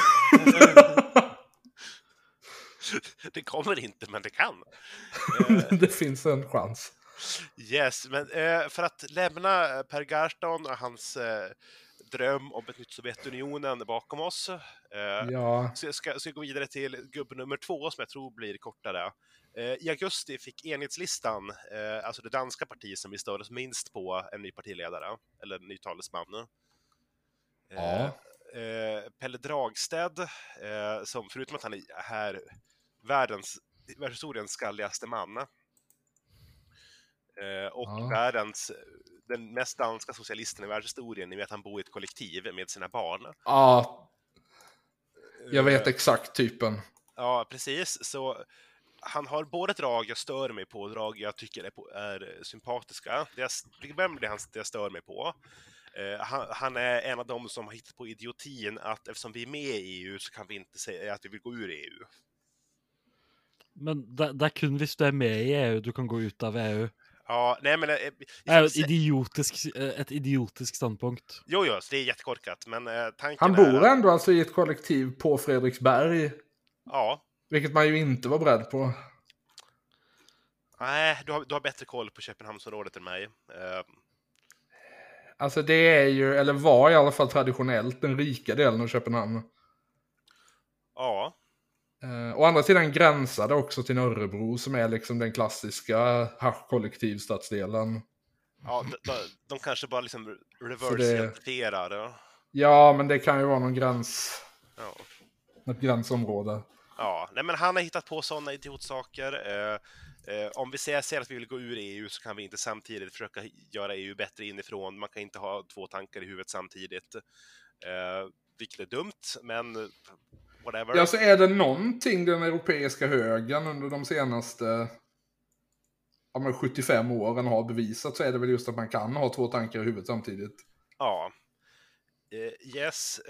det kommer inte, men det kan. Eh, det finns en chans. Yes, men eh, för att lämna eh, Per Gahrton och hans eh, dröm om ett nytt Sovjetunionen bakom oss. Eh, Ja, så, jag ska, så jag går vidare till gubbe nummer två som jag tror blir kortare. Eh, I augusti fick Enhetslistan, eh, alltså det danska partiet som vi stör oss minst på, en ny partiledare, eller en ny talesman. Ja. eh, Pelle Dragsted, som förutom att han är här världens, världshistoriens skalligaste man, och Ja. världens, den mest danska socialisten i världshistorien, ni vet han bor i ett kollektiv med sina barn. ja. Jag vet exakt typen. Ja, precis. Så han har både drag jag stör mig på och drag jag tycker är, på, är sympatiska. Det jag, vem är det han det jag stör mig på? Eh, han, han är en av dem som har hittat på idiotin att eftersom vi är med i EU så kan vi inte säga att vi vill gå ur EU. Men det, det er kun hvis du er med i EU du kan gå ut av EU. Ja, nej men... Eh, Det idiotisk, eh, et idiotisk standpunkt. jo, jo, så det är jättekorkat, men tanken Han är... bor ändå alltså i ett kollektiv på Fredriksberg. Ja. Vilket man ju inte var beredd på. Nej, du har, du har bättre koll på Köpenhamnsområdet än mig. Eh, Alltså det är ju, eller var i alla fall traditionellt, den rika delen av Köpenhamn. ja, Eh, å andra sidan gränsar det också till Norrebro som är liksom den klassiska haschkollektivstadsdelen. ja de, de, de kanske bara liksom Så reverse det- identifierar. Ja, men det kan ju vara någon gräns, Ja. ett gränsområde. Ja, nej men han har hittat på sådana idiotsaker. Eh, eh, om vi säger, säger att vi vill gå ur EU så kan vi inte samtidigt försöka göra EU bättre inifrån. Man kan inte ha två tankar i huvudet samtidigt. Eh, vilket är dumt, men eh, whatever. Ja, så är det någonting den europeiska högern under de senaste ja, men 75 åren har bevisat så är det väl just att man kan ha två tankar i huvudet samtidigt. Ja. Eh, yes.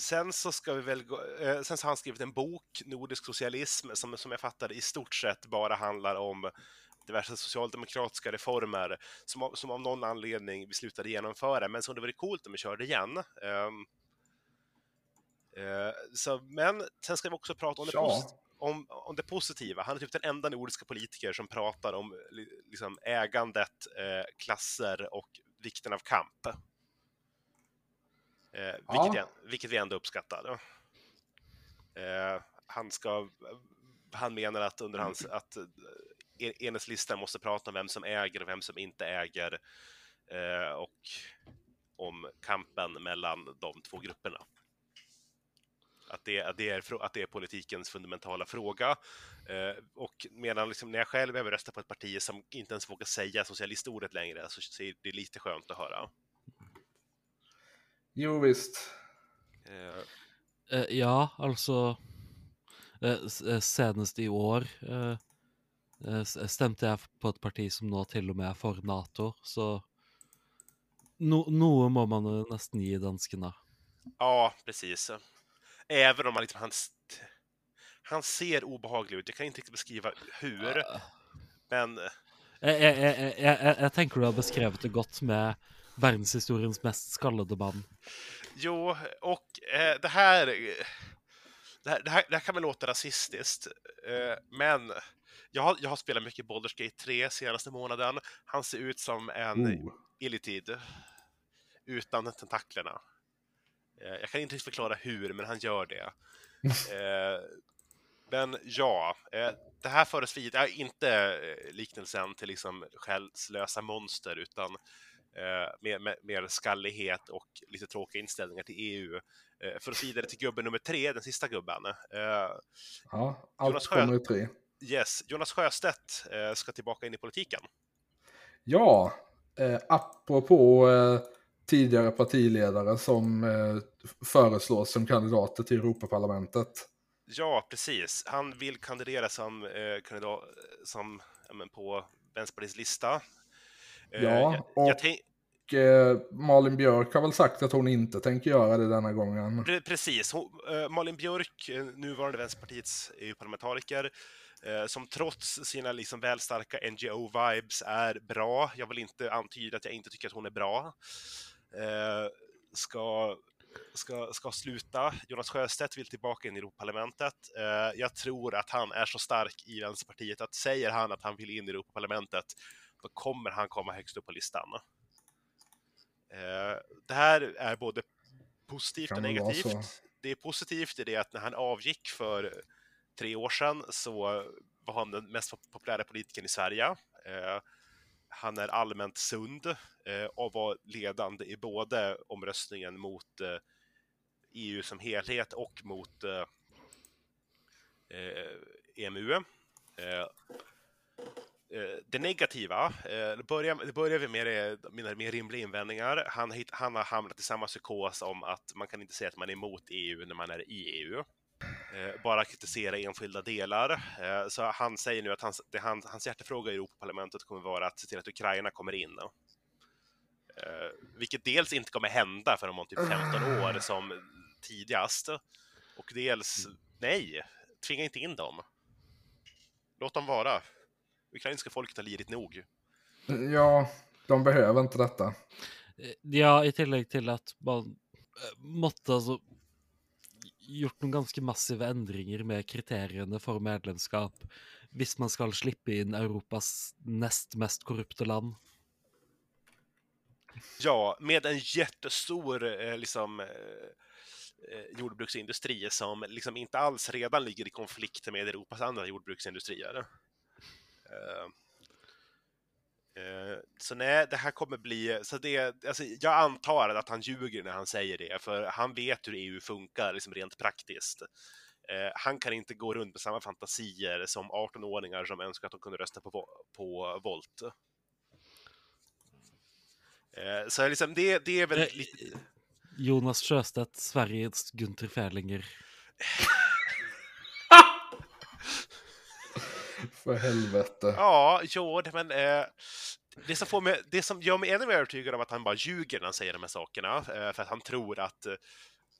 Sen så ska vi väl gå, eh, sen så har han skrivit en bok, Nordisk socialism, som, som jag fattar i stort sett bara handlar om diverse socialdemokratiska reformer som, som av någon anledning vi slutade genomföra, men som det vore coolt om vi körde igen. Ehm, eh, så, men sen ska vi också prata om det, Ja. posit- om, om det positiva. Han är typ den enda nordiska politiker som pratar om li- liksom, ägandet, eh, klasser och vikten av kamp. Eh, vilket, Ja. jag, vilket vi ändå uppskattar. Eh, han ska, han menar att under hans, att eh, enhetslistan måste prata om vem som äger och vem som inte äger eh, och om kampen mellan de två grupperna. Att det, att det, är, att det är politikens fundamentala fråga. Eh, och medan liksom, när jag själv behöver rösta på ett parti som inte ens vågar säga socialistordet längre så, så är det lite skönt att höra. Jo, visst. Eh, Eh, ja, altså eh, eh, Senest i år eh, eh, s- stemte jeg på et parti som nå til og med er for Nato, så no, noe må man jo nesten gi danskene. Ja, precis. Även om han, liksom, han, han ser obehaglig ut. Jag kan inte riktigt beskriva hur, men jeg tenker du har beskrevet det godt med verdenshistoriens mest skallede mann. jo, och eh, det här, det här, det här, det här kan väl låta rasistiskt, eh, men jag har, jag har spelat mycket Baldur's Gate 3 senaste månaden. Han ser ut som en Oh. Illitid utan tentaklerna. Eh, jag kan inte riktigt förklara hur, men han gör det. Eh, men ja, eh, det här föres vidare, äh, inte eh, liknelsen till liksom själslösa monster, utan eh, mer, mer, mer skallighet och lite tråkiga inställningar till EU. Eh, för oss vidare till gubben nummer tre, den sista gubben. Eh, Ja, allt Jonas Sjö- kommer i tre. yes, Jonas Sjöstedt eh, ska tillbaka in i politiken. Ja, eh, apropå eh, tidigare partiledare som föreslås som kandidater till Europaparlamentet. Ja, precis. Han vill kandidera som eh, kandidat som, ja, på Vänsterpartiets lista. Eh, Ja, och- eh, Malin Björk har väl sagt att hon inte tänker göra det denna gången. pre, precis. Eh, Malin Björk, nuvarande Vänsterpartiets EU-parlamentariker, som trots sina liksom välstarka NGO-vibes är bra. Jag vill inte antyda att jag inte tycker att hon är bra. Ska, ska, ska sluta. Jonas Sjöstedt vill tillbaka in i Europaparlamentet. Jag tror att han är så stark i Vänsterpartiet att säger han att han vill in i Europaparlamentet, då kommer han komma högst upp på listan. Eh, det här är både positivt och negativt. Det är positivt i det att när han avgick för tre år sedan så var han den mest populära politikern i Sverige. Eh, han är allmänt sund eh, och var ledande i både omröstningen mot eh, EU som helhet och mot eh, eh, EMU. Eh, det negativa, eh, det börjar, det börjar vi med det, mina mer rimliga invändningar. Han, han har hamnat i samma psykos om att man kan inte säga att man är emot EU när man är i EU. Eh, bara kritisera enskilda delar. Så han säger nu att hans, det han, hans hjärtefråga i Europaparlamentet kommer vara att se till att Ukraina kommer in. Vilket dels inte kommer hända förrän om typ 15 år som tidigast. Och dels, nej, tvinga inte in dem. Låt dem vara. Ukrainska folket har lidit nog. Ja, de behöver inte detta. Eh, Ja, i tillegg til at man eh, måtte altså gjort noen ganske massive endringer med kriteriene for medlemskap hvis man skal slippe inn Europas nest mest korrupte land. Ja, med en jättestor eh, liksom, jordbruksindustri som liksom inte alls redan ligger i konflikt med Europas andra jordbruksindustrier. Eh, eh, så nej, det här kommer bli... Så det, alltså, jag antar att han ljuger när han säger det, för han vet hur EU funkar liksom rent praktiskt. Eh, han kan inte gå runt med samma fantasier som 18-åringar som önskar att de kunde rösta på, på Volt. Eh, så liksom det, det är väl lite... Jonas Sjøstedt, Sveriges Gunther Fählinger. För helvete. Ja, jo, men eh, det, som får mig, det som gör mig ännu mer övertygad om att han bara ljuger när han säger de här sakerna, eh, för att han tror att eh,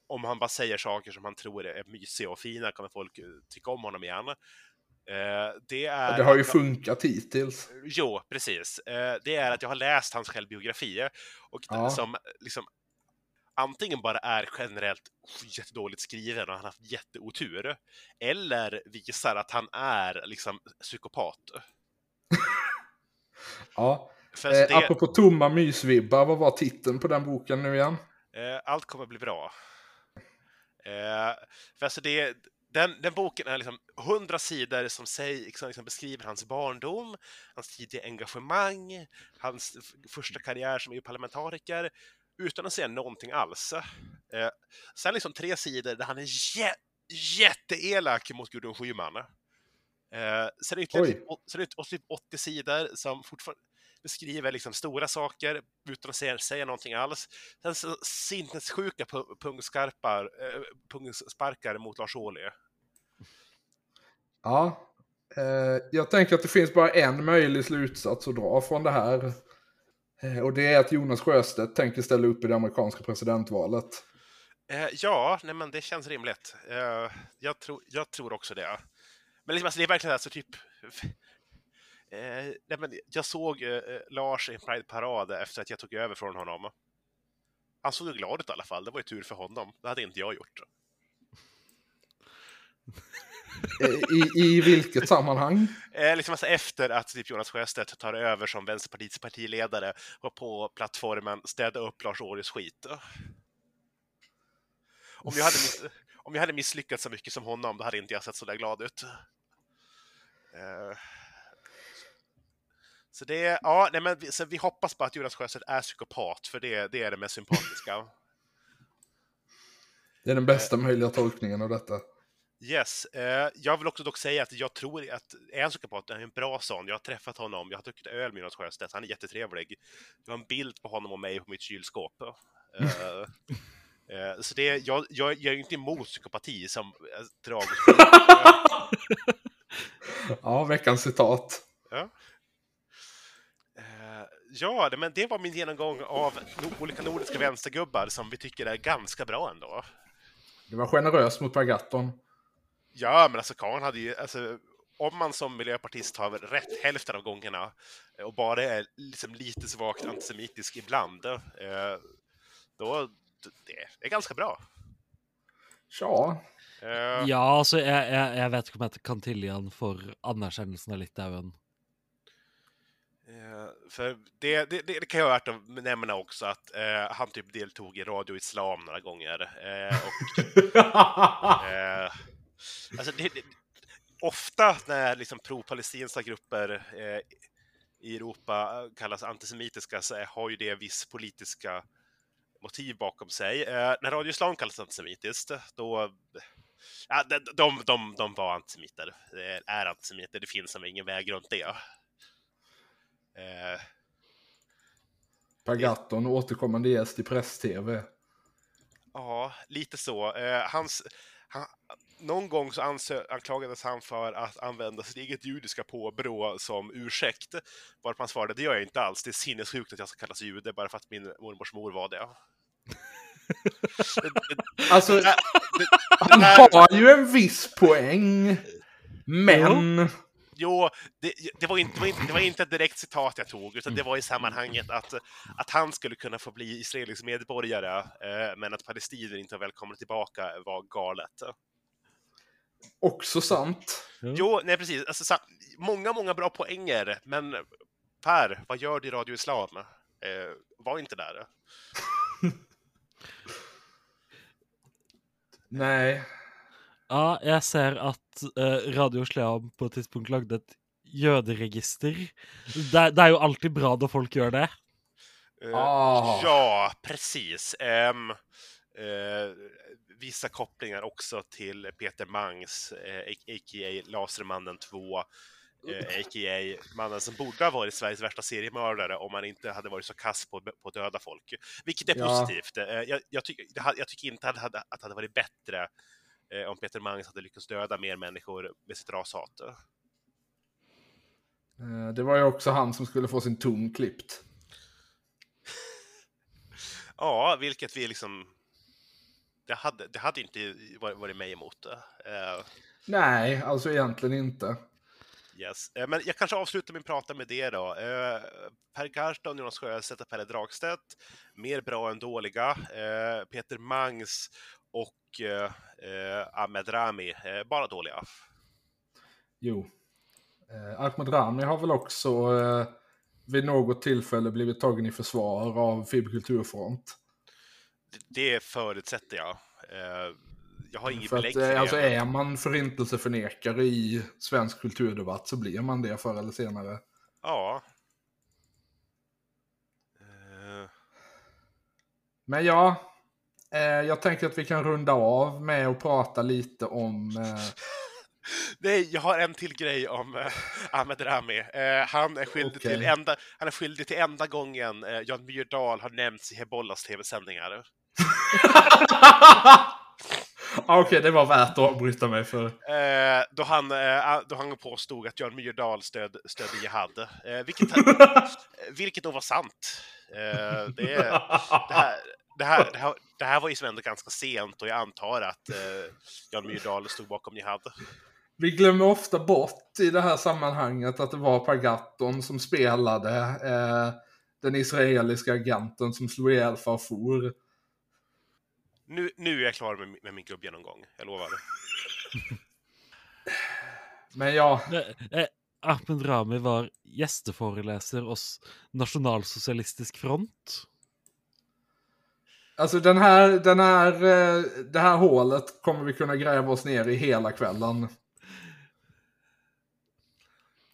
om han bara säger saker som han tror är mysiga och fina kommer folk eh, tycka om honom igen. Eh, det är... Det har ju funkat hittills. Jo, precis. Eh, det är att jag har läst hans självbiografi och Ja. som liksom antingen bara är generellt jättedåligt skriven och han har haft jätteotur, eller visar att han är liksom psykopat. Ja. För alltså Eh, det, apropå tomma mysvibbar, vad var titeln på den boken nu igen? eh, allt kommer bli bra. Eh, för alltså det, den, den boken är liksom hundra sidor som, säg, som liksom beskriver hans barndom, hans tidiga engagemang, hans första karriär som EU-parlamentariker, utan att säga någonting alls. Eh, sen liksom tre sidor där han är jä jätteelak mot Gudrun Schyman. Eh, sen ytterligare typ, sen och typ 80 sidor som fortfarande beskriver liksom stora saker utan att säga, säga någonting alls. Sen så sinnessjuka pu- pungskarpar, eh, pungsparkar mot Lars Ohly. Ja. Eh, jag tänker att det finns bara en möjlig slutsats att dra från det här. Eh, och det är att Jonas Sjöstedt tänker ställa upp i det amerikanska presidentvalet. Eh, ja, nej men det känns rimligt. Eh, jag, tror, jag tror också det. Men liksom, alltså, det är verkligen alltså typ... Eh, nej men jag såg eh, Lars i en Pride-parad efter att jag tog över från honom. Han såg ju glad ut i alla fall, det var ju tur för honom. Det hade inte jag gjort. Eh, I, I vilket sammanhang? Eh, liksom alltså efter att typ Jonas Sjöstedt tar över som Vänsterpartiets partiledare och på plattformen städa upp Lars Ohrys skit. Om jag, hade miss, om jag hade misslyckats så mycket som honom, då hade inte jag sett så där glad ut. Eh, så det, ja, nej men vi, så vi hoppas på att Jonas Sjöstedt är psykopat, för det, det är det mest sympatiska. Det är den bästa möjliga tolkningen av detta. Yes, eh, jag vill också dock säga att jag tror att en psykopat, är en bra sån. Jag har träffat honom, jag har druckit öl med Jonas Sjöstedt, han är jättetrevlig. Jag har en bild på honom och mig på mitt kylskåp. Eh, eh, så det, jag, jag, jag är inte emot psykopati som drag. Ja, veckans citat. Ja. Ja, men det var min genomgång av olika nordiska vänstergubbar som vi tycker är ganska bra ändå. Det var generöst mot Per Gahrton. Ja, men alltså Karl hade ju, alltså, om man som miljöpartist har rätt hälften av gångerna eh, och bara är liksom lite svagt antisemitisk ibland, eh, då det är ganska bra. Ja, Eh, Ja, altså, jeg, jeg, jeg vet ikke om jeg kan tilgi han for anerkjennelsen av Litauen. eh, för det, det, det kan jag värt att nämna också att eh, han typ deltog i Radio Islam några gånger. Eh, och, eh, alltså det, det, ofta när liksom pro-palestinska grupper eh, i Europa kallas antisemitiska så har ju det viss politiska motiv bakom sig. Eh, när Radio Islam kallas antisemitiskt, då... Ja, de, de, de, de var antisemiter. Det är antisemiter, det finns som ingen väg runt det. Eh, Per Gahrton, återkommande gäst i press-tv. Ja, lite så. Eh, hans, han, någon gång så anklagades han för att använda sitt eget judiska påbrå som ursäkt. Varpå han svarade, det gör jag inte alls, det är sinnessjukt att jag ska kallas jude bara för att min mormors mor var det. det, det, Alltså, det, han har ju en viss poäng. Men... Jo, det, det, var inte, det, var inte, det var inte ett direkt citat jag tog, utan det var i sammanhanget att, att han skulle kunna få bli israelisk medborgare, eh, men att palestinier inte var välkomna tillbaka var galet. Också sant. Jo, nej precis. Alltså, sa, många, många bra poänger, men Per, vad gör du i Radio Islam? Eh, var inte där. Nej. Ja, jeg ser at eh, Radio Sleam på et tidspunkt lagde et jøderegister. Det, det er jo alltid bra når folk gjør det. Eh, Ah. Ja, precis. Ehm, eh, vissa kopplingar också till Peter Mangs, eh, a.k.a. Lasermannen 2, eh, a.k.a. mannen som borde ha varit Sveriges värsta seriemördare om han inte hade varit så kass på, på att döda folk. Vilket är Ja. positivt. Eh, jag, jag, tycker, inte att det hade, att det hade varit bättre eh, om Peter Mangs hade lyckats döda mer människor med sitt rashat. Eh, Det var ju också han som skulle få sin ton klippt. Ja, vilket vi liksom... Det hade, det hade inte varit, mig emot. Eh, Nej, alltså egentligen inte. Yes. Eh, Men jag kanske avslutar min prata med det då. Eh, Per Gahrton, Jonas Sjöstedt och Pelle Dragstedt, mer bra än dåliga. Peter Mangs och Ahmed Rami, bara dåliga. Jo. Ahmed Rami har väl också vid något tillfälle blivit tagen i försvar av FIB Kulturfront. Det- förutsätter jag. Eh, jag har inget För belägg att, för eh, alltså det. är man förintelseförnekare i svensk kulturdebatt så blir man det förr eller senare. Ja. Eh, Men ja, eh, jag tänker att vi kan runda av med att prata lite om... Eh, Nej, jag har en till grej om eh, Ahmed Rami. Eh, han, är skyldig Okej. till enda, han är skyldig till enda gången eh, Jan Myrdal har nämnts i Hebollas tv-sändningar. Okej, det var värt att avbryta mig för. Eh, då, han, eh, då han påstod att Jan Myrdal stöd, stödde Jihad. Eh, vilket, vilket då var sant. Eh, det, det, här, det, här, det, här, det här var ju som ändå ganska sent och jag antar att eh, Jan Myrdal stod bakom Jihad. Vi glömmer ofta bort i det här sammanhanget att det var Pagatton som spelade eh, den israeliska agenten som slog ihjäl Farfour. Nu, nu är jag klar med, med min gubbgenomgång, jag lovar. Men ja, Eh, eh, Ahmed Rami var gjesteforeleser hos Nasjonalsosialistisk Front. alltså den här, den här, eh, det här hålet kommer vi kunna gräva oss ner i hela kvällen.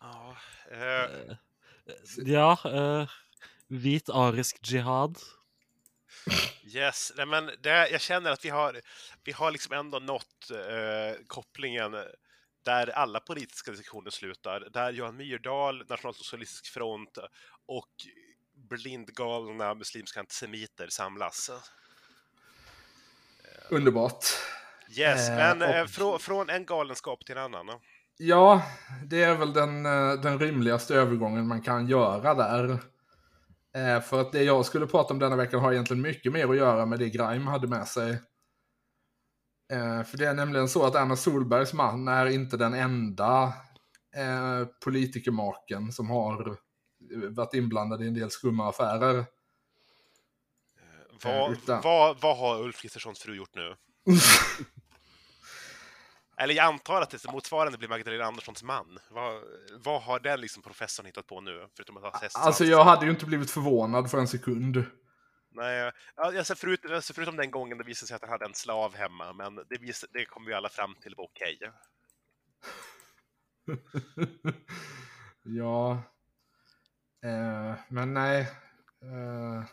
Ja, eh, Ja, eh, hvit arisk jihad. Yes, nej men det, jag känner att vi har, vi har liksom ändå nått eh, kopplingen där alla politiska diskussioner slutar, där Johan Myrdal, Nationalsocialistisk front och blindgalna muslimska antisemiter samlas. Underbart. Yes, Eh, men eh, och- frå, från en galenskap till en annan. Ja, det är väl den, eh, den rimligaste övergången man kan göra där. Eh, För att det jag skulle prata om denna veckan har egentligen mycket mer att göra med det Grime hade med sig. Eh, För det är nämligen så att Anna Solbergs man är inte den enda eh, politikermaken som har varit inblandad i en del skumma affärer. Vad, utan- vad, vad har Ulf Kristerssons fru gjort nu? Eller jag antar att det motsvarande blir Magdalena Anderssons man. Vad, vad har den liksom professorn hittat på nu? Förutom att ha Alltså jag hade ju inte blivit förvånad för en sekund. Nej, alltså förut, alltså förutom den gången det visade sig att han hade en slav hemma, men det, vis, det kom vi alla fram till var okej. ja. Eh, men nej. Eh,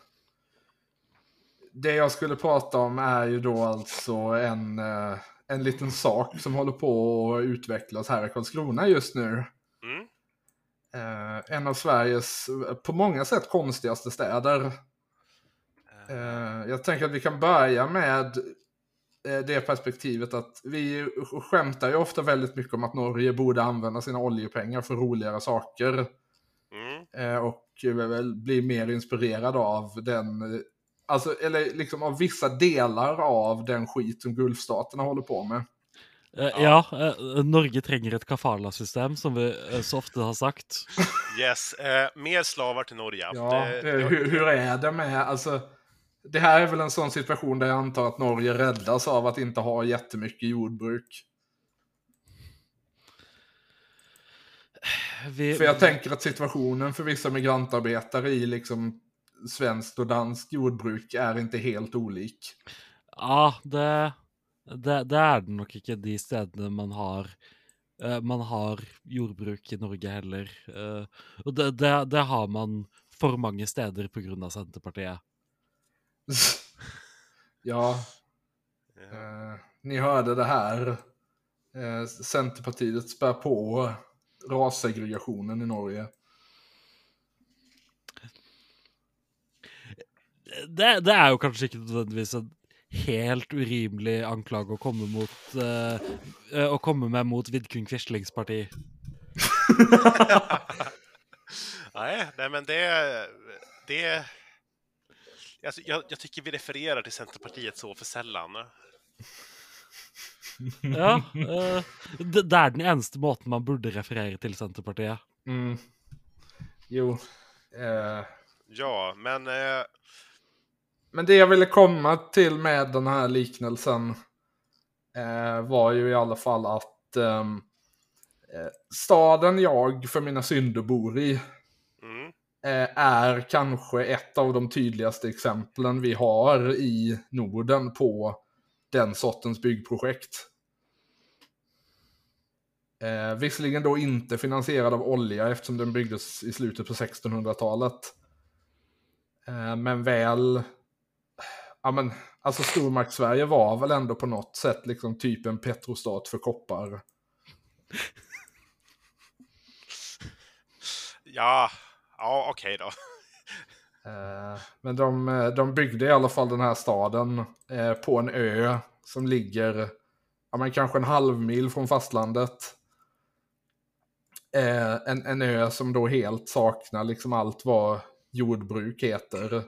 det jag skulle prata om är ju då alltså en, eh, en liten sak som håller på att utvecklas här i Karlskrona just nu. Mm. Eh, en av Sveriges eh, på många sätt konstigaste städer. Eh, jag tänker att vi kan börja med eh, det perspektivet att vi skämtar ju ofta väldigt mycket om att Norge borde använda sina oljepengar för roligare saker. Mm. Eh, och bli mer inspirerad av den, eh, alltså, eller liksom av vissa delar av den skit som Gulfstaterna håller på med. Eh, ja, eh, Norge trenger et kafala-system, som vi eh, så ofte har sagt. Yes, eh, mer slavar till Norge. Ja, Det- eh, hur, hur är det med, alltså, det här är väl en sån situation där jag antar att Norge räddas av att inte ha jättemycket jordbruk. Vi, För jag tänker att situationen för vissa migrantarbetare i liksom svenskt och danskt jordbruk är inte helt olik. Ja, det, det, det er det nok ikke de stedene man har eh, Man har jordbruk i Norge heller. Eh, og det, det, det har man for mange steder pga. Senterpartiet. ja, Ja. Eh, ni hörde det här. Eh, Centerpartiet spär på rassegregationen i Norge. Det, det er jo kanskje ikke nødvendigvis en helt urimelig anklage å komme mot eh, Å komme med mot Vidkun Quislings parti. nej, nej, men det... det alltså, jag, jag tycker vi refererar till Centerpartiet så för sällan. Ja, eh, det, det er den eneste måten man burde referere til Senterpartiet. Mm. Jo. Eh, Ja, men... Eh, men det jag ville komma till med den här liknelsen eh, var ju i alla fall att ehm, eh, staden jag för mina synder bor i mm, eh, är kanske ett av de tydligaste exemplen vi har i Norden på den sortens byggprojekt. Eh, visserligen då inte finansierad av olja eftersom den byggdes i slutet på 1600-talet. Eh, men väl, ja men, alltså stormakt-Sverige var väl ändå på något sätt liksom typ en petrostat för koppar. ja, ja okej då. Eh, Men de, eh, de byggde i alla fall den här staden eh, på en ö som ligger ja, men kanske en halv mil från fastlandet. En, en ö som då helt saknar liksom allt vad jordbruk heter.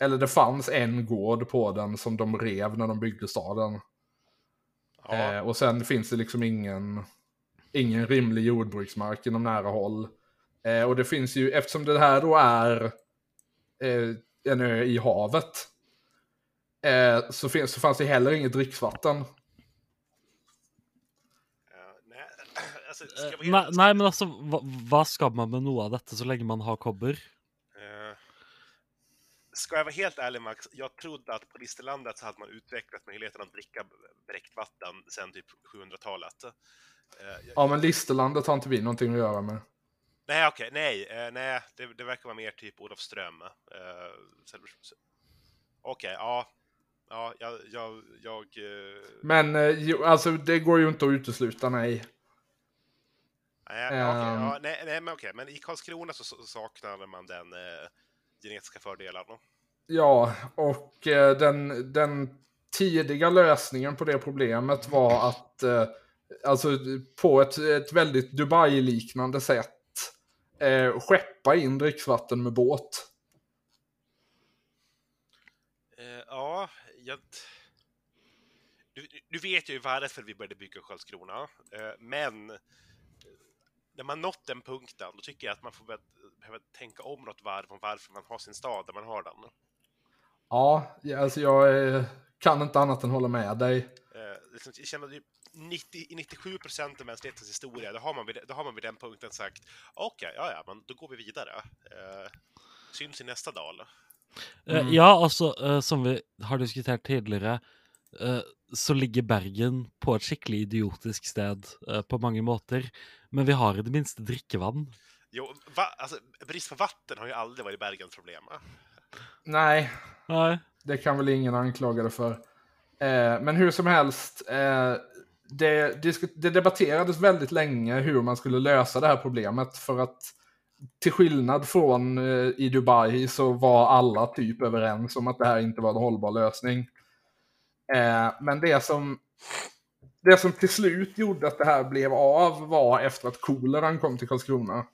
Eller det fanns en gård på den som de rev när de byggde staden. Ja, Eh, och sen finns det liksom ingen, ingen rimlig jordbruksmark inom nära håll. Eh, och det finns ju, eftersom det här då är eh, en ö i havet, eh, så, finns, så fanns det heller inget dricksvatten. eh, nej, alltså, ska Eh, nei, men altså, hva, hva skal man med noe av dette så lenge man har kobber? Ska jag vara helt ärlig Max, jag trodde att på Listerlandet så hade man utvecklat möjligheten att dricka bräckt vatten sedan typ 700-talet. Eh, Ja, men Listerlandet har inte vi någonting att göra med. Nej, okej, nej, eh, nej, det, det verkar vara mer typ Olofström. Eh, okej, ja, ja, jag, jag, jag Men alltså det går ju inte att utesluta, nej. nej, Ehm. ja, nej, nej, men okej, men i Karlskrona så, så saknar man den genetiska fördelen. då. Ja, och eh, den, den tidiga lösningen på det problemet var att eh, alltså på ett, ett väldigt Dubai-liknande sätt eh, skeppa in dricksvatten med båt. Eh, ja, jag... Du, du vet ju varför vi började bygga Karlskrona, men när man nått den punkten, då tycker jag att man får behöva tänka om något varv om varför man har sin stad där man har den. Ja, alltså jag eh, kan inte annat än hålla med dig. Eh, liksom, jag känner att 90, i 97 procent av mänsklighetens historia, då har man vid, då har man vid den punkten sagt okej, ja, ja, men då går vi vidare. Eh, syns i nästa dal. Eh, Mm. Ja, altså, eh, som vi har diskutert tidligere, eh, så ligger Bergen på et skikkelig idiotisk sted på mange måter. Men vi har i det minste drikkevann. Jo, va, alltså, brist på vatten har ju aldrig varit Bergens problem. va? Nej, Nei. det kan väl ingen anklaga det för. Eh, men hur som helst, eh, det, det debatterades väldigt länge hur man skulle lösa det här problemet. För att till skillnad från eh, i Dubai så var alla typ överens om att det här inte var en hållbar lösning. Eh, men det som, det som till slut gjorde att det här blev av var efter att koleran kom till Karlskrona.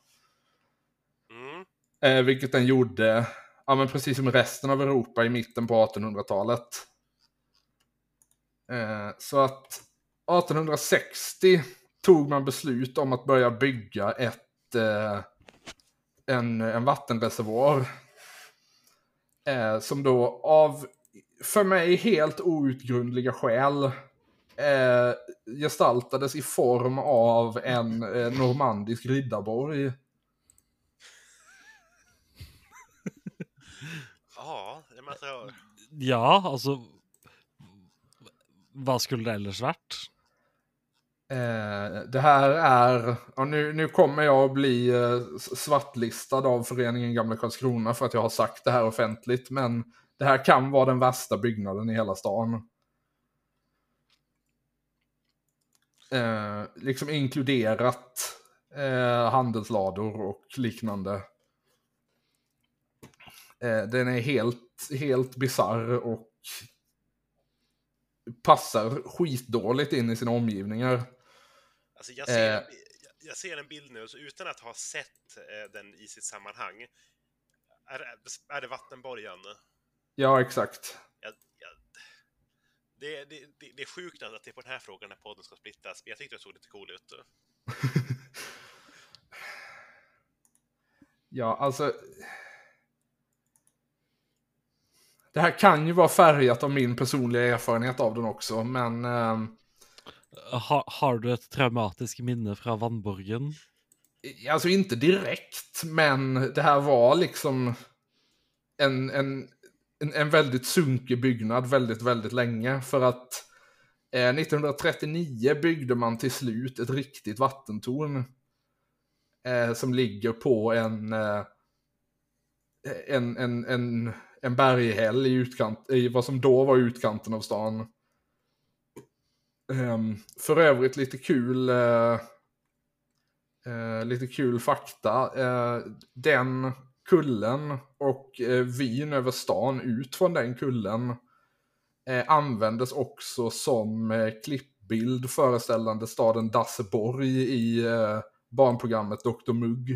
Eh, vilket den gjorde, ja men precis som resten av Europa i mitten på 1800-talet. Eh, så att 1860 tog man beslut om att börja bygga ett, eh, en, en vattenreservoar. Eh, som då av, för mig helt outgrundliga skäl, eh, gestaltades i form av en eh, normandisk riddarborg. Alltså, Ja, altså Hva skulle det ellers vært? Eh, det här är, ja, nu, nu kommer jag att bli eh, svartlistad av föreningen Gamla Karlskrona för att jag har sagt det här offentligt, men det här kan vara den värsta byggnaden i hela stan. Eh, liksom inkluderat eh, handelslador och liknande. Eh, den är helt, helt bizarr och passar skitdåligt in i sina omgivningar. alltså jag, ser, Eh. jag- ser en bild nu, så utan att ha sett eh, den i sitt sammanhang, är, det- är det vattenborgen? Ja, exakt. Jag, jag, det, det, det, det är sjukt att det är på den här frågan när podden ska splittas, men jag tyckte det såg lite cool ut. Ja, alltså. Det här kan ju vara färgat av min personliga erfarenhet av den också, men ehm, Ha, har du et traumatisk minne fra vannborgen? alltså inte direkt, men det här var liksom en, en, en, en väldigt sunkig byggnad väldigt, väldigt länge. För att eh, 1939 byggde man till slut ett riktigt vattentorn. Eh, som ligger på en, eh, en, en, en, en berghäll i, utkant, i vad som då var utkanten av stan. Um, för övrigt lite kul uh, uh, lite kul fakta. Uh, den kullen och vyn över stan ut från den kullen användes också som klippbild föreställande staden Dasseborg i barnprogrammet Dr. Mugg.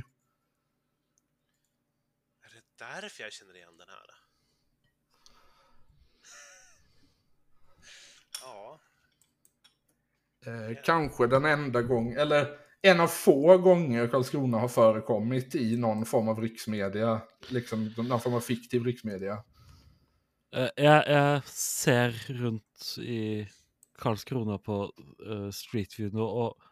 Är det därför jag känner igen den här? Ja, Eh, kanske den enda gång, eller en av få gånger Karlskrona har förekommit i någon form av riksmedia. Liksom någon form av fiktiv riksmedia. Eh, jeg, jeg ser rundt i Karlskrona på uh, Street View nå, og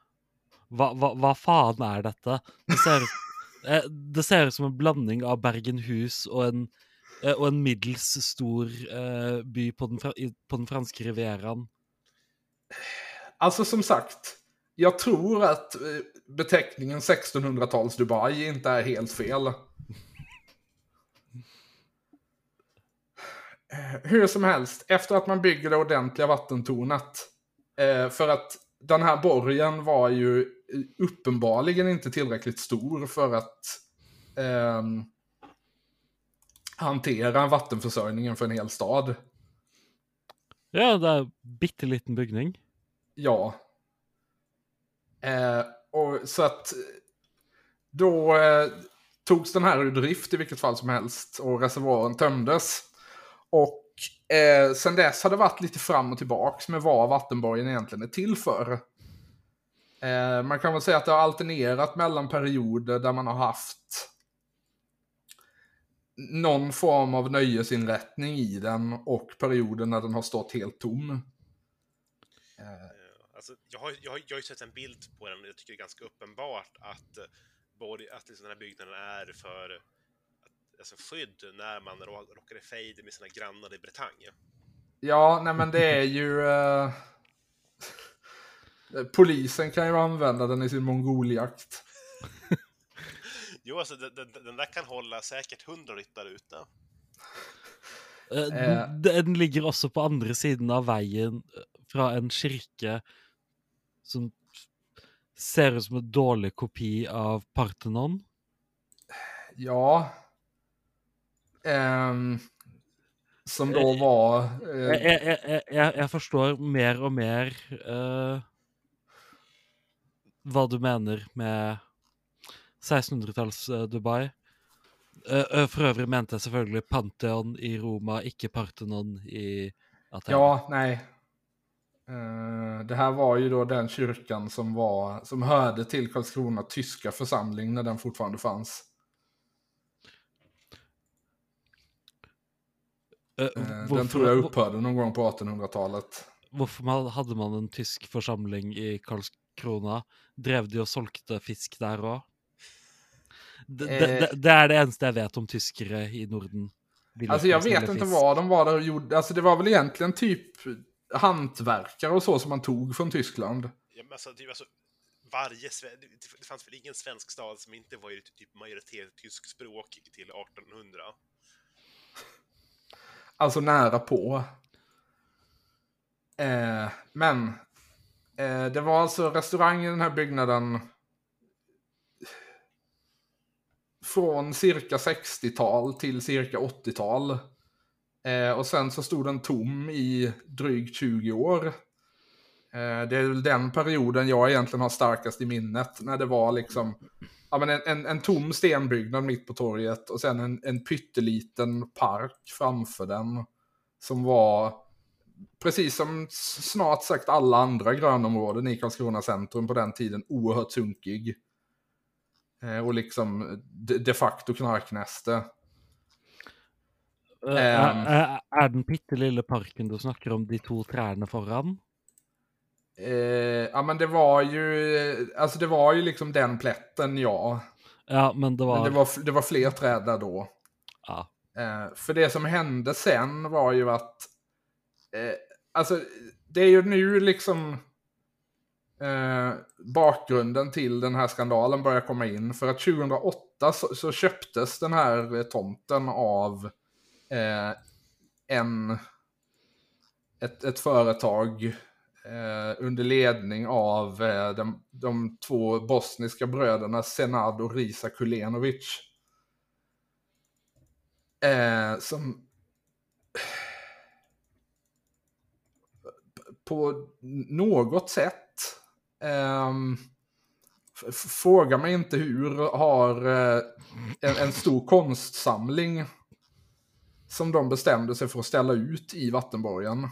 hva, hva, hva faen er dette? Det ser, eh, det ser ut som en blanding av Bergenhus og en, eh, og en middels stor eh, by på den, på den franske rivieraen. Alltså som sagt, jag tror att eh, beteckningen 1600-tals Dubai inte är helt fel. Eh, hur som helst, efter att man bygger det ordentliga vattentornet. Eh, för att den här borgen var ju uppenbarligen inte tillräckligt stor för att eh, hantera vattenförsörjningen för en hel stad. Ja, det är en bitteliten liten. Ja. Eh, och så att eh, då eh, togs den här ur drift i vilket fall som helst och reservoaren tömdes. Och eh, sen dess har det varit lite fram och tillbaks med vad vattenborgen egentligen är till för. Eh, man kan väl säga att det har alternerat mellan perioder där man har haft någon form av nöjesinrättning i den och perioder när den har stått helt tom. Eh, alltså, jag, har, jag, har, jag har ju sett en bild på den och jag tycker det är ganska uppenbart att, eh, borg, att liksom den här byggnaden är för att, alltså skydd när man rå- råkar i fejd med sina grannar i Bretagne. Ja, nej men det är ju... eh, polisen kan ju använda den i sin mongoljakt. Jo, alltså den, den, den där kan hålla säkert hundra ryttare ute. Eh. Den, den ligger også på andre siden av eh, fra en kirke som ser ut som en dårlig kopi av Parthenon. Ja. Ehm, som då var... Jeg, eh, jeg, jeg, jeg, jeg forstår mer og mer eh, hva du mener med 1600-talls eh, Dubai. Eh, eh, for øvrig mente jeg selvfølgelig Pantheon i Roma, ikke Parthenon i Aten. ja, nej. Eh, det här var ju då den kyrkan som, var, som hörde till Karlskrona tyska församling när den fortfarande fanns. Hvorfor- den tror jag upphörde någon gång på 1800-talet. Hvorfor man, hadde man en tysk forsamling i Karlskrona? Drev de og solgte fisk der òg? Det, det, Eh. det, eneste jeg vet om tyskere i Norden. De Alltså jag vet inte vad de var där och gjorde. Alltså det var väl egentligen typ hantverkare och så som man tog från Tyskland. Ja, men alltså, ju alltså, varje, det fanns väl ingen svensk stad som inte var i typ majoritet tyskspråkig till 1800? Alltså nära på. Eh, men eh, det var alltså restaurang i den här byggnaden från cirka 60-tal till cirka 80-tal. Eh, och sen så stod den tom i drygt 20 år. Eh, det är väl den perioden jag egentligen har starkast i minnet. När det var liksom ja, men en, en, en tom stenbyggnad mitt på torget och sen en, en pytteliten park framför den. Som var, precis som snart sagt alla andra grönområden i Karlskrona centrum på den tiden, oerhört sunkig. Eh, och liksom de, de facto knarknäste. Eh, Ehm. er, den bitte lille parken du snakker om, de to trærne foran? Eh, ja men det var ju, alltså det var ju liksom den plätten ja. Ja, men det var, Men det var, det var fler träd där då. Ja. Eh, för det som hände sen var ju att... Eh, alltså, det är ju nu liksom... Eh, bakgrunden till den här skandalen börjar komma in. För att 2008 så, så köptes den här eh, tomten av eh, Eh, en... Ett, ett företag eh, under ledning av eh, de, de två bosniska bröderna Senad och Risa Kulenovic. Eh, som... på något sätt. Ehm, fråga mig inte hur har eh, en, en stor konstsamling som de bestämde sig för att ställa ut i vattenborgen.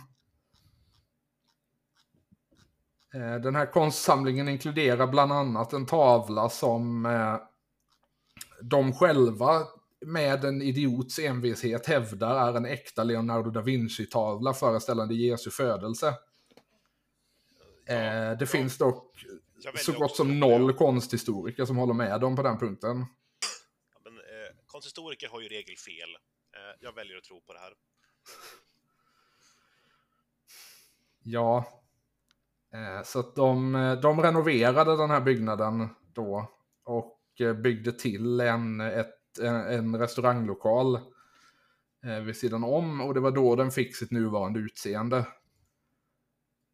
Eh, Den här konstsamlingen inkluderar bland annat en tavla som eh, de själva med en idiots envishet hävdar är en äkta Leonardo da Vinci-tavla föreställande Jesu födelse. Eh, det finns dock Jag så gott som noll konsthistoriker som håller med dem på den punkten. Ja, men, eh, konsthistoriker har ju regel fel. Jag väljer att tro på det här. Ja. Eh, så att de, eh, de renoverade den här byggnaden då och eh, byggde till en, ett, en, en restauranglokal eh, vid sidan om och det var då den fick sitt nuvarande utseende.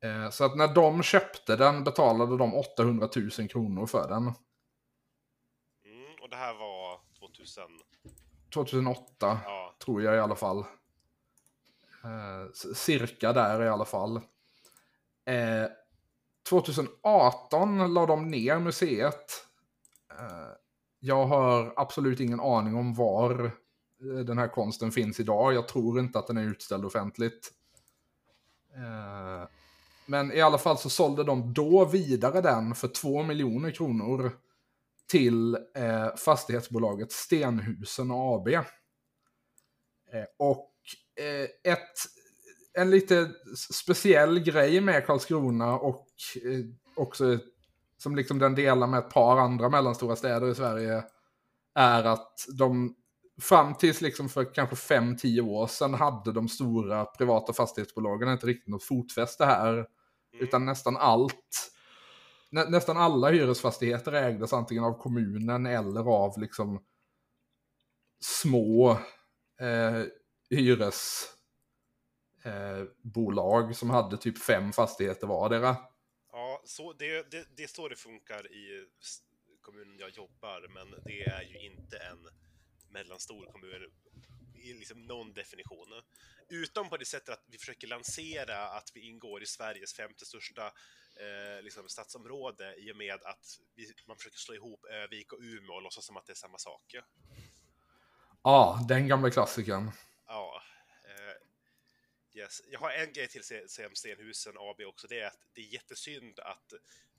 Eh, så att när de köpte den betalade de 800 000 kronor för den. Mm, och det här var 2000... 2008 Ja, tror jag i alla fall. Eh, cirka där i alla fall. Eh, 2018 la de ner museet. Eh, jag har absolut ingen aning om var eh, den här konsten finns idag. Jag tror inte att den är utställd offentligt. Eh, men i alla fall så sålde de då vidare den för 2 miljoner kronor till eh, fastighetsbolaget Stenhusen AB. Eh, och eh, ett, en lite speciell grej med Karlskrona och eh, också som liksom den delar med ett par andra mellanstora städer i Sverige är att de fram tills liksom för kanske 5-10 år sedan hade de stora privata fastighetsbolagen inte riktigt något fotfäste här. mm, Utan nästan allt, nä, nästan alla hyresfastigheter ägdes antingen av kommunen eller av liksom små eh, hyresbolag eh, som hade typ fem fastigheter vardera. ja så det, det, det är så det funkar i kommunen jag jobbar, men det är ju inte en mellanstor kommun i liksom någon definition. Utom på det sättet att vi försöker lansera att vi ingår i Sveriges femte största eh, liksom stadsområde i och med att vi, man försöker slå ihop Övik och Umeå och låtsas som att det är samma sak. Ja, den gamla klassikern. Ja. Eh, yes. Jag har en grej till om Stenhusen AB också. Det är att det är jättesynd att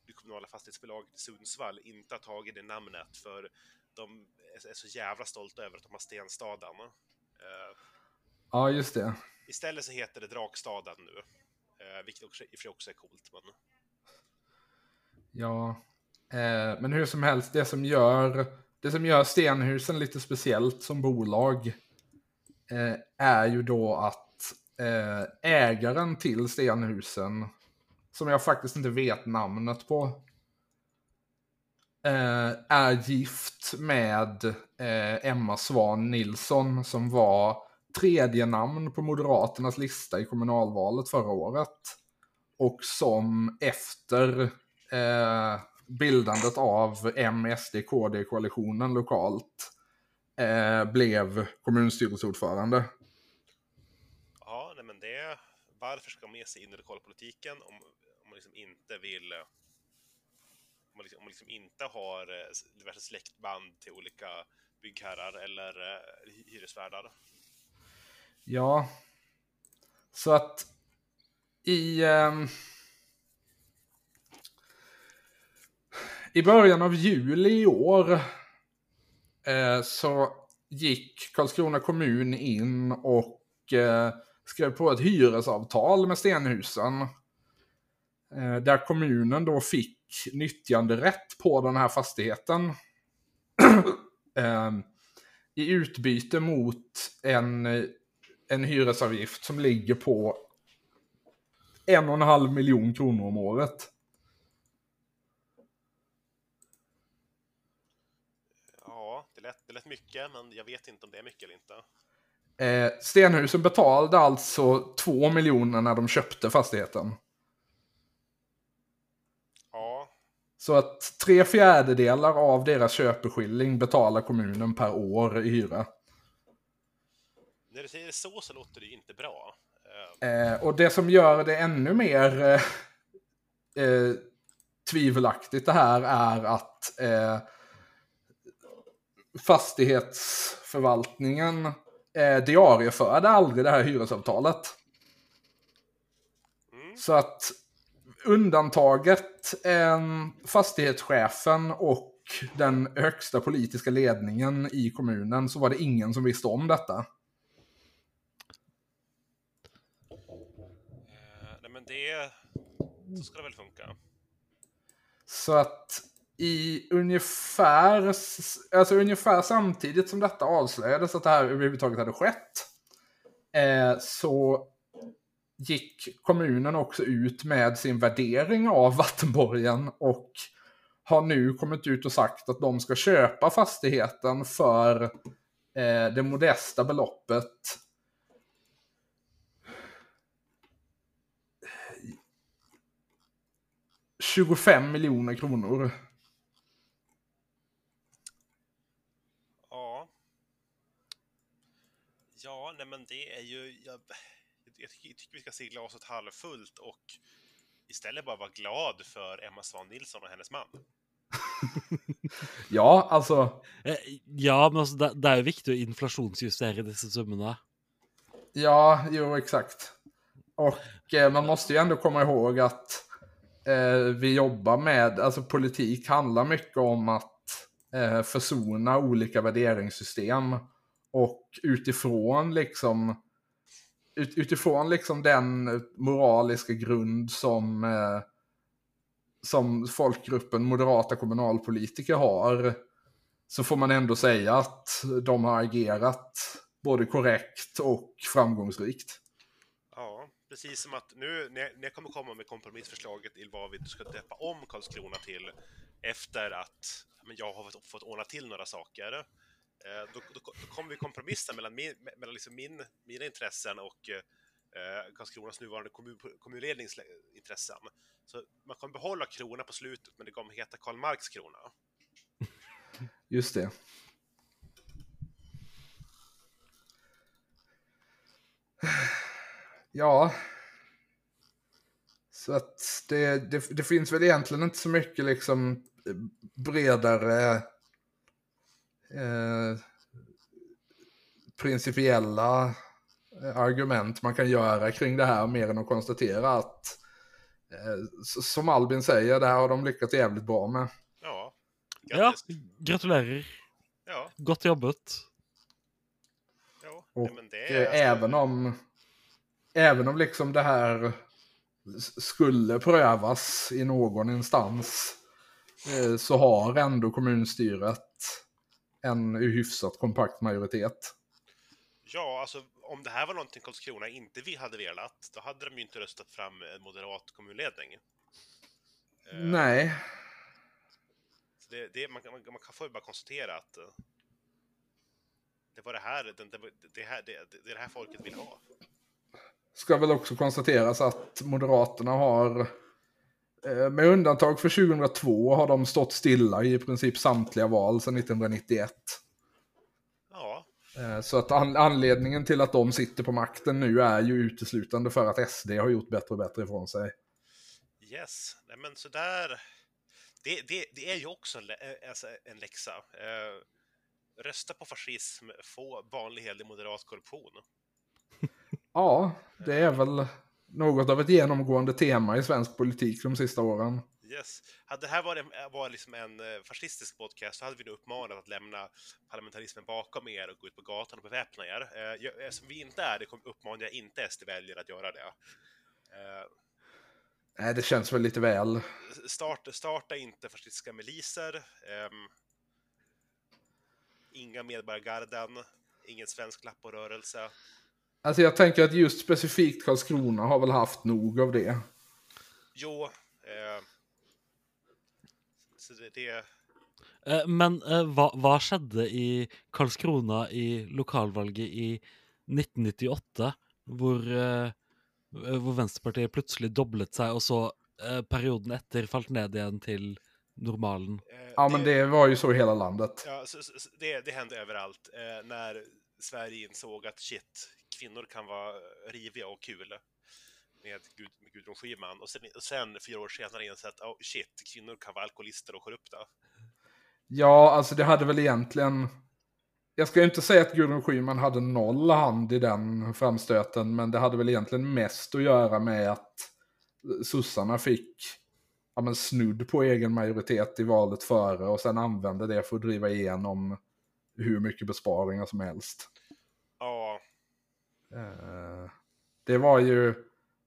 det kommunala fastighetsbolaget i Sundsvall inte har tagit det namnet för de är är så jävla stolta över att de har Stenstaden. Eh, Ja, just det. istället så heter det Drakstaden nu. Eh, vilket också, i och för sig också är coolt. Men... Ja. Eh, men hur som helst, det som gör, det som gör Stenhusen lite speciellt som bolag eh, är ju då att eh, ägaren till Stenhusen, som jag faktiskt inte vet namnet på, eh, är gift med eh, Emma Svan Nilsson som var tredje namn på Moderaternas lista i kommunalvalet förra året. Och som efter eh, bildandet av M-SD-KD-koalitionen lokalt eh, blev kommunstyrelseordförande. Ja, nej, men det... Varför ska man med sig in i lokalpolitiken om, om man liksom inte vill... eh, Om man liksom, om man liksom inte har eh, diverse släktband till olika byggherrar eller hy- hyresvärdar. Ja. Så att i... ehm, I början av juli i år eh, så gick Karlskrona kommun in och eh, skrev på ett hyresavtal med Stenhusen. Eh, där kommunen då fick nyttjanderätt på den här fastigheten. eh, I utbyte mot en, en hyresavgift som ligger på en och en halv miljon kronor om året. Ja, det lät, det mycket, men jag vet inte om det är mycket eller inte. Eh, Stenhusen betalade alltså två miljoner när de köpte fastigheten. Ja, Så att tre fjärdedelar av deras köpeskilling betalar kommunen per år i hyra. när du säger så så låter det ju inte bra. Eh, Eh, och det som gör det ännu mer eh, eh, tvivelaktigt det här är att eh, fastighetsförvaltningen eh, diarieförde aldrig det här hyresavtalet. Mm. Så att undantaget eh, fastighetschefen och den högsta politiska ledningen i kommunen så var det ingen som visste om detta. eh, nej men det... Så ska det väl funka. Så att i ungefär, alltså ungefär samtidigt som detta avslöjades att det här överhuvudtaget hade skett. Eh, så gick kommunen också ut med sin värdering av vattenborgen och har nu kommit ut och sagt att de ska köpa fastigheten för eh, det modesta beloppet 25 miljoner kronor. Ja. Ja, nej men det är ju... Jag, jag tycker jag tycker vi ska se glaset halvfullt och istället bara vara glad för Emma Svan Nilsson och hennes man. Ja, alltså. Eh, Ja, men altså, det, det er jo viktig å inflasjonsjustere disse summene. Ja, jo exakt. Och eh, man måste ju ändå komma ihåg att eh, vi jobbar med, alltså politik handlar mycket om att eh, försona olika värderingssystem. Och utifrån liksom, ut, utifrån liksom den moraliska grund som, eh, som folkgruppen moderata kommunalpolitiker har, så får man ändå säga att de har agerat både korrekt och framgångsrikt. Ja, precis som att nu när jag kommer komma med kompromissförslaget till vad vi ska döpa om Karlskrona till efter att men jag har fått, fått ordna till några saker. Eh, då, då, då kommer vi kompromissa mellan, min, mellan liksom min, mina intressen och eh, Karlskronas nuvarande kommun, kommunlednings eh, intressen. Så man kommer behålla krona på slutet, men det kommer heta Karl Marx krona. Just det. Ja. Så att det, det, det finns väl egentligen inte så mycket liksom eh, bredare eh, principiella eh, argument man kan göra kring det här mer än att konstatera att eh, som Albin säger, det här har de lyckats jävligt bra med. Ja, Ja, grattis. Ja, jobbet. ja. Och nej, men det eh, är... även om även om liksom det här skulle prövas i någon instans så har ändå kommunstyret en hyfsat kompakt majoritet. Ja, alltså om det här var någonting Karlskrona inte vi hade velat, då hade de ju inte röstat fram en moderat kommunledning. Eh, Nej, Det, det, man, kan- man, man kan få bara konstatera att eh, det var det här, det, det, här det, det är det här folket vill ha. ska väl också konstateras att Moderaterna har eh, med undantag för 2002 har de stått stilla i princip samtliga val sedan 1991. Ja, Eh, Så att an- anledningen till att de sitter på makten nu är ju uteslutande för att SD har gjort bättre och bättre ifrån sig. yes. Nej, men så där. Det, det, det är ju också en, eh, alltså en läxa. Eh, rösta på fascism, få vanlig hederlig moderat korruption. Ja, det är väl något av ett genomgående tema i svensk politik de sista åren. Yes. Hade det här varit, var liksom en eh, fascistisk podcast så hade vi nu uppmanat att lämna parlamentarismen bakom er och gå ut på gatan och beväpna er. Eh, jag- Eftersom vi inte är det uppmanar jag inte SD-väljare att göra det. Eh, Nej, det känns väl lite väl. Starta, starta inte fascistiska miliser. ehm, inga Medborgargarden, ingen svensk lapporörelse. Alltså jag tänker att just specifikt Karlskrona har väl haft nog av det. Jo, eh, så det, det, Eh, Men eh, hva, hva skjedde i Karlskrona i lokalvalget i 1998, hvor, eh, hvor Venstrepartiet plutselig doblet seg, og så eh, perioden etter falt ned igjen til normalen? eh, Ja, men det var ju så i hela landet. Ja, så, så, så det, det hände överallt. Eh, när Sverige insåg att shit, kvinnor kan vara riviga och kul med, Gud, med Gudrun Schyman och sen, och sen fyra år senare insett oh shit, kvinnor kan vara alkoholister och korrupta. Ja, alltså det hade väl egentligen... Jag ska inte säga att Gudrun Schyman hade noll hand i den framstöten, men det hade väl egentligen mest att göra med att sossarna fick ja, men snudd på egen majoritet i valet före och sen använde det för att driva igenom hur mycket besparingar som helst. Eh, det var ju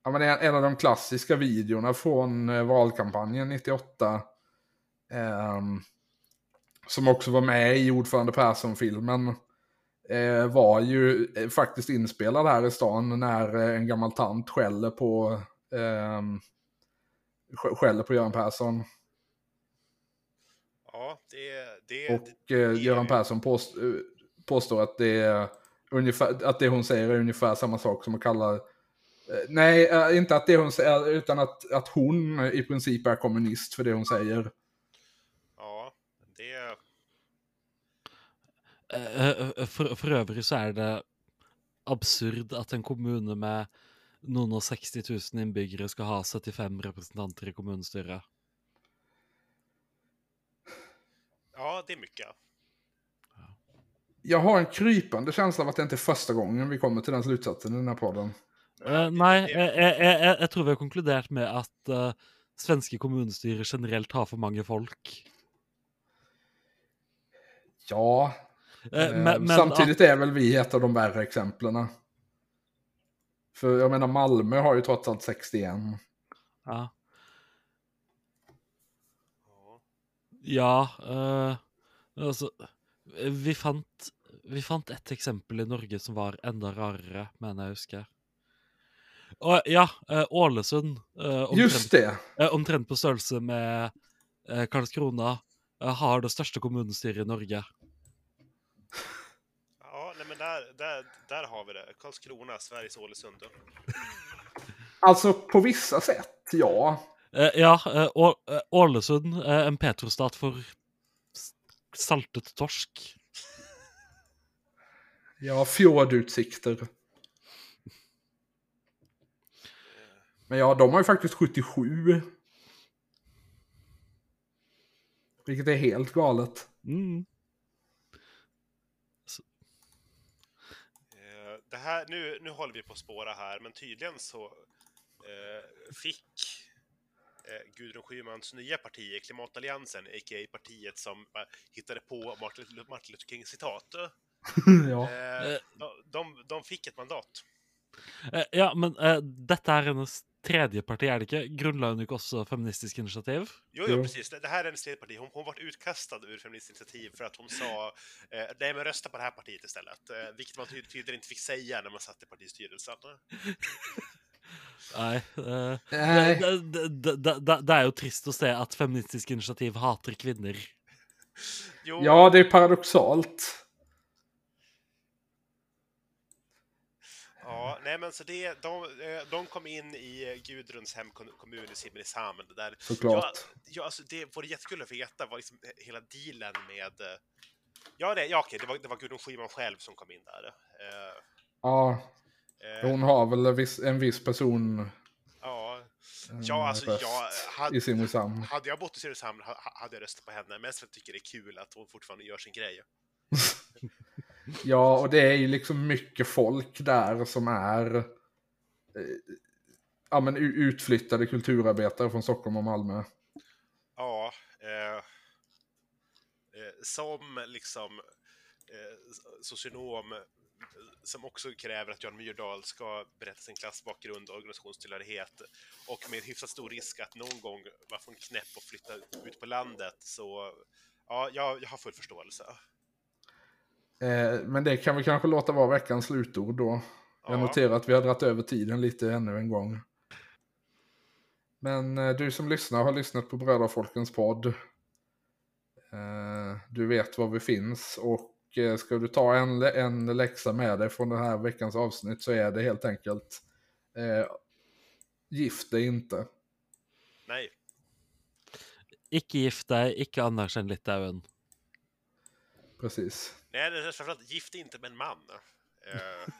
ja, men en av de klassiska videorna från eh, valkampanjen 98. Eh, som också var med i Ordförande Persson-filmen. Eh, var ju faktiskt inspelad här i stan när en gammal tant skäller på, eh, skäller på Göran Persson. Ja, det... det Och eh, Göran Persson påst påstår att det, är ungefär, att det hon säger är ungefär samma sak som att kalla... Eh, nej, eh, inte att det hon säger, utan att, att hon i princip är kommunist för det hon säger. Ja, det... Eh, For, for øvrig så er det absurd at en kommune med noen og 60 000 innbyggere skal ha 75 representanter i kommunestyret. Ja, det är mycket. Jag har en krypande känsla av att det inte är första gången vi kommer till den slutsatsen i den här podden. Eh, nei, jeg, jeg, jeg, jeg tror vi har konkludert med at eh, svenske kommunestyrer generelt har for mange folk. Ja, Eh, eh, men, men samtidigt är väl vi ett av de värre exemplen. För jag menar Malmö har ju trots allt 61. At, ja. Ja. Eh, altså vi fant, vi fant et eksempel i Norge som var enda rarere, mener jeg husker. Og ja, eh, Ålesund. eh, omtrent, Just det! omtrent på størrelse med eh, Karlskrona. har det største kommunestyret i Norge. Ja, nej men där, där, där har vi det. Karlskrona, Sveriges Ålesund. Alltså på vissa sätt, ja. Ja, Ålesund, en petrostat for s- saltet torsk. Ja, fjordutsikter. Men ja, de har ju faktiskt 77. Vilket är helt galet. Mm. Eh, Det här, nu, nu håller vi på att spåra här, men tydligen så eh, fick eh, Gudrun Schymans nya parti, Klimatalliansen, a.k.a. partiet som eh, hittade på Martin, Martin Luther Kings citat, ja. eh, de, de, de fick ett mandat. Eh, ja, men eh, dette er hennes tredje parti, er det ikke? Grunnla hun ikke også Feministisk initiativ? Jo, Jo. precis. Det, det här är hennes tredje parti. Hon, hon var utkastad ur Feministiskt initiativ för att hon sa eh, nej, men rösta på det här partiet istället. Eh, vilket man ty- tydligen inte fick säga när man satt i partistyrelsen. Eh, Nej. det, det, det, det, det er jo trist å se at Feministisk initiativ hater kvinner. Jo, ja, det är paradoxalt. Ja, nej men så det, de, eh, de kom in i Gudruns hemkommun i Simrishamn. Där, Såklart. Ja, ja, alltså det vore jättekul att veta vad liksom hela dealen med... eh, Ja, det, ja okej, det var, det var Gudrun Schyman själv som kom in där. Eh, Ja, hon har väl en viss, en viss person ja, ja, alltså jag... i Hade, Simrishamn. hade jag bott i Simrishamn ha- ha- hade jag röstat på henne, mest för att jag tycker det är kul att hon fortfarande gör sin grej. Ja, och det är ju liksom mycket folk där som är eh, ja, men utflyttade kulturarbetare från Stockholm och Malmö. Ja, eh, eh som liksom eh, socionom eh, som också kräver att Jan Myrdal ska berätta sin klassbakgrund och organisationstillhörighet och med hyfsat stor risk att någon gång vara från knäpp och flytta ut på landet så ja, jag, jag har full förståelse. Eh, men det kan vi kanske låta vara veckans slutord då. Jag Ja. noterar att vi har dragit över tiden lite ännu en gång. Men eh, du som lyssnar har lyssnat på Brödrafolkens podd. Eh, du vet var vi finns och ska du ta en, en läxa med dig från den här veckans avsnitt så är det helt enkelt eh, gift dig inte. Nej, Ikke gift deg, ikke anerkjenn Litauen. Precis. Nej det är framförallt gift inte med en man. Eh,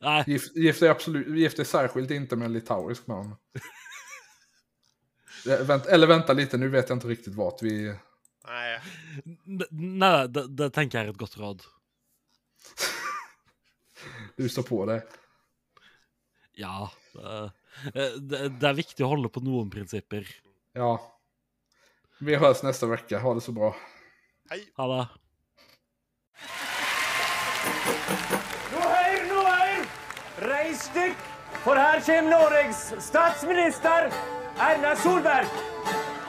Nej, Gift, gift, dig absolut, gift dig särskilt inte med en litauisk man. Eh, eller vänta lite, nu vet jag inte riktigt vart vi... nej, nej det, det tenker jeg er et godt råd. Du står på det. Ja. Det, det, det er viktig å holde på noen prinsipper. Ja. Vi hörs nästa vecka. Ha det så bra. hej! Ha det. Nå hør, nå hør! Reis dykk, for her kommer Norges statsminister Erna Solberg.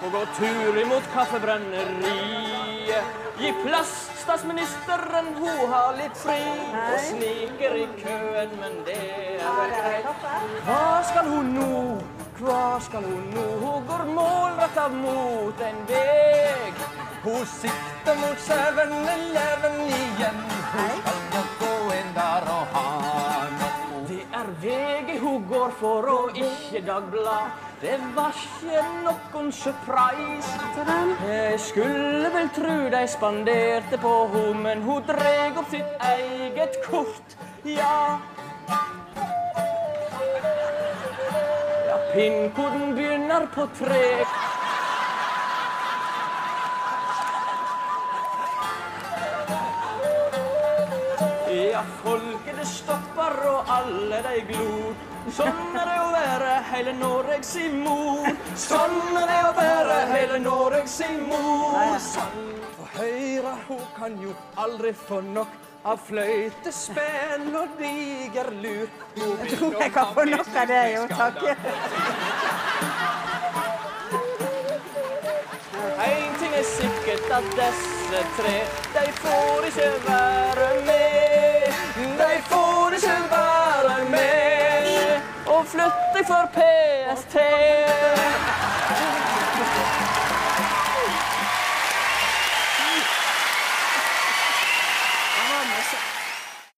Og går tur imot kaffebrenneriet. Gi plass, statsministeren, hun har litt fri. Og sniker i køen, men det er vel greit. Hva skal hun nå? Hva skal hun nå? Hun går målretta mot en veg. Hun sikter mot 7-Eleven igjen. Hun skal nok gå inn der og ha noe. Det er VG hun går for, og ikke Dagblad. Det var noen surprise. Jeg skulle vel tru de spanderte på ho, men hun dreg opp sitt eget kort. Ja. Ja, pinnkoden begynner på tre. Ja, folket det stopper, og alle de glor. Sånn er det å være hele Norges si mor. Sånn er det å være hele Norges si mor. Sånn. For Høyre, hun kan jo aldri få nok av fløytespill og diger lur. Jeg tror jeg kan få nok av det, jo, takk. En ting er sikkert at disse tre, de får ikke være med. De får ikke være med og flytte for PST.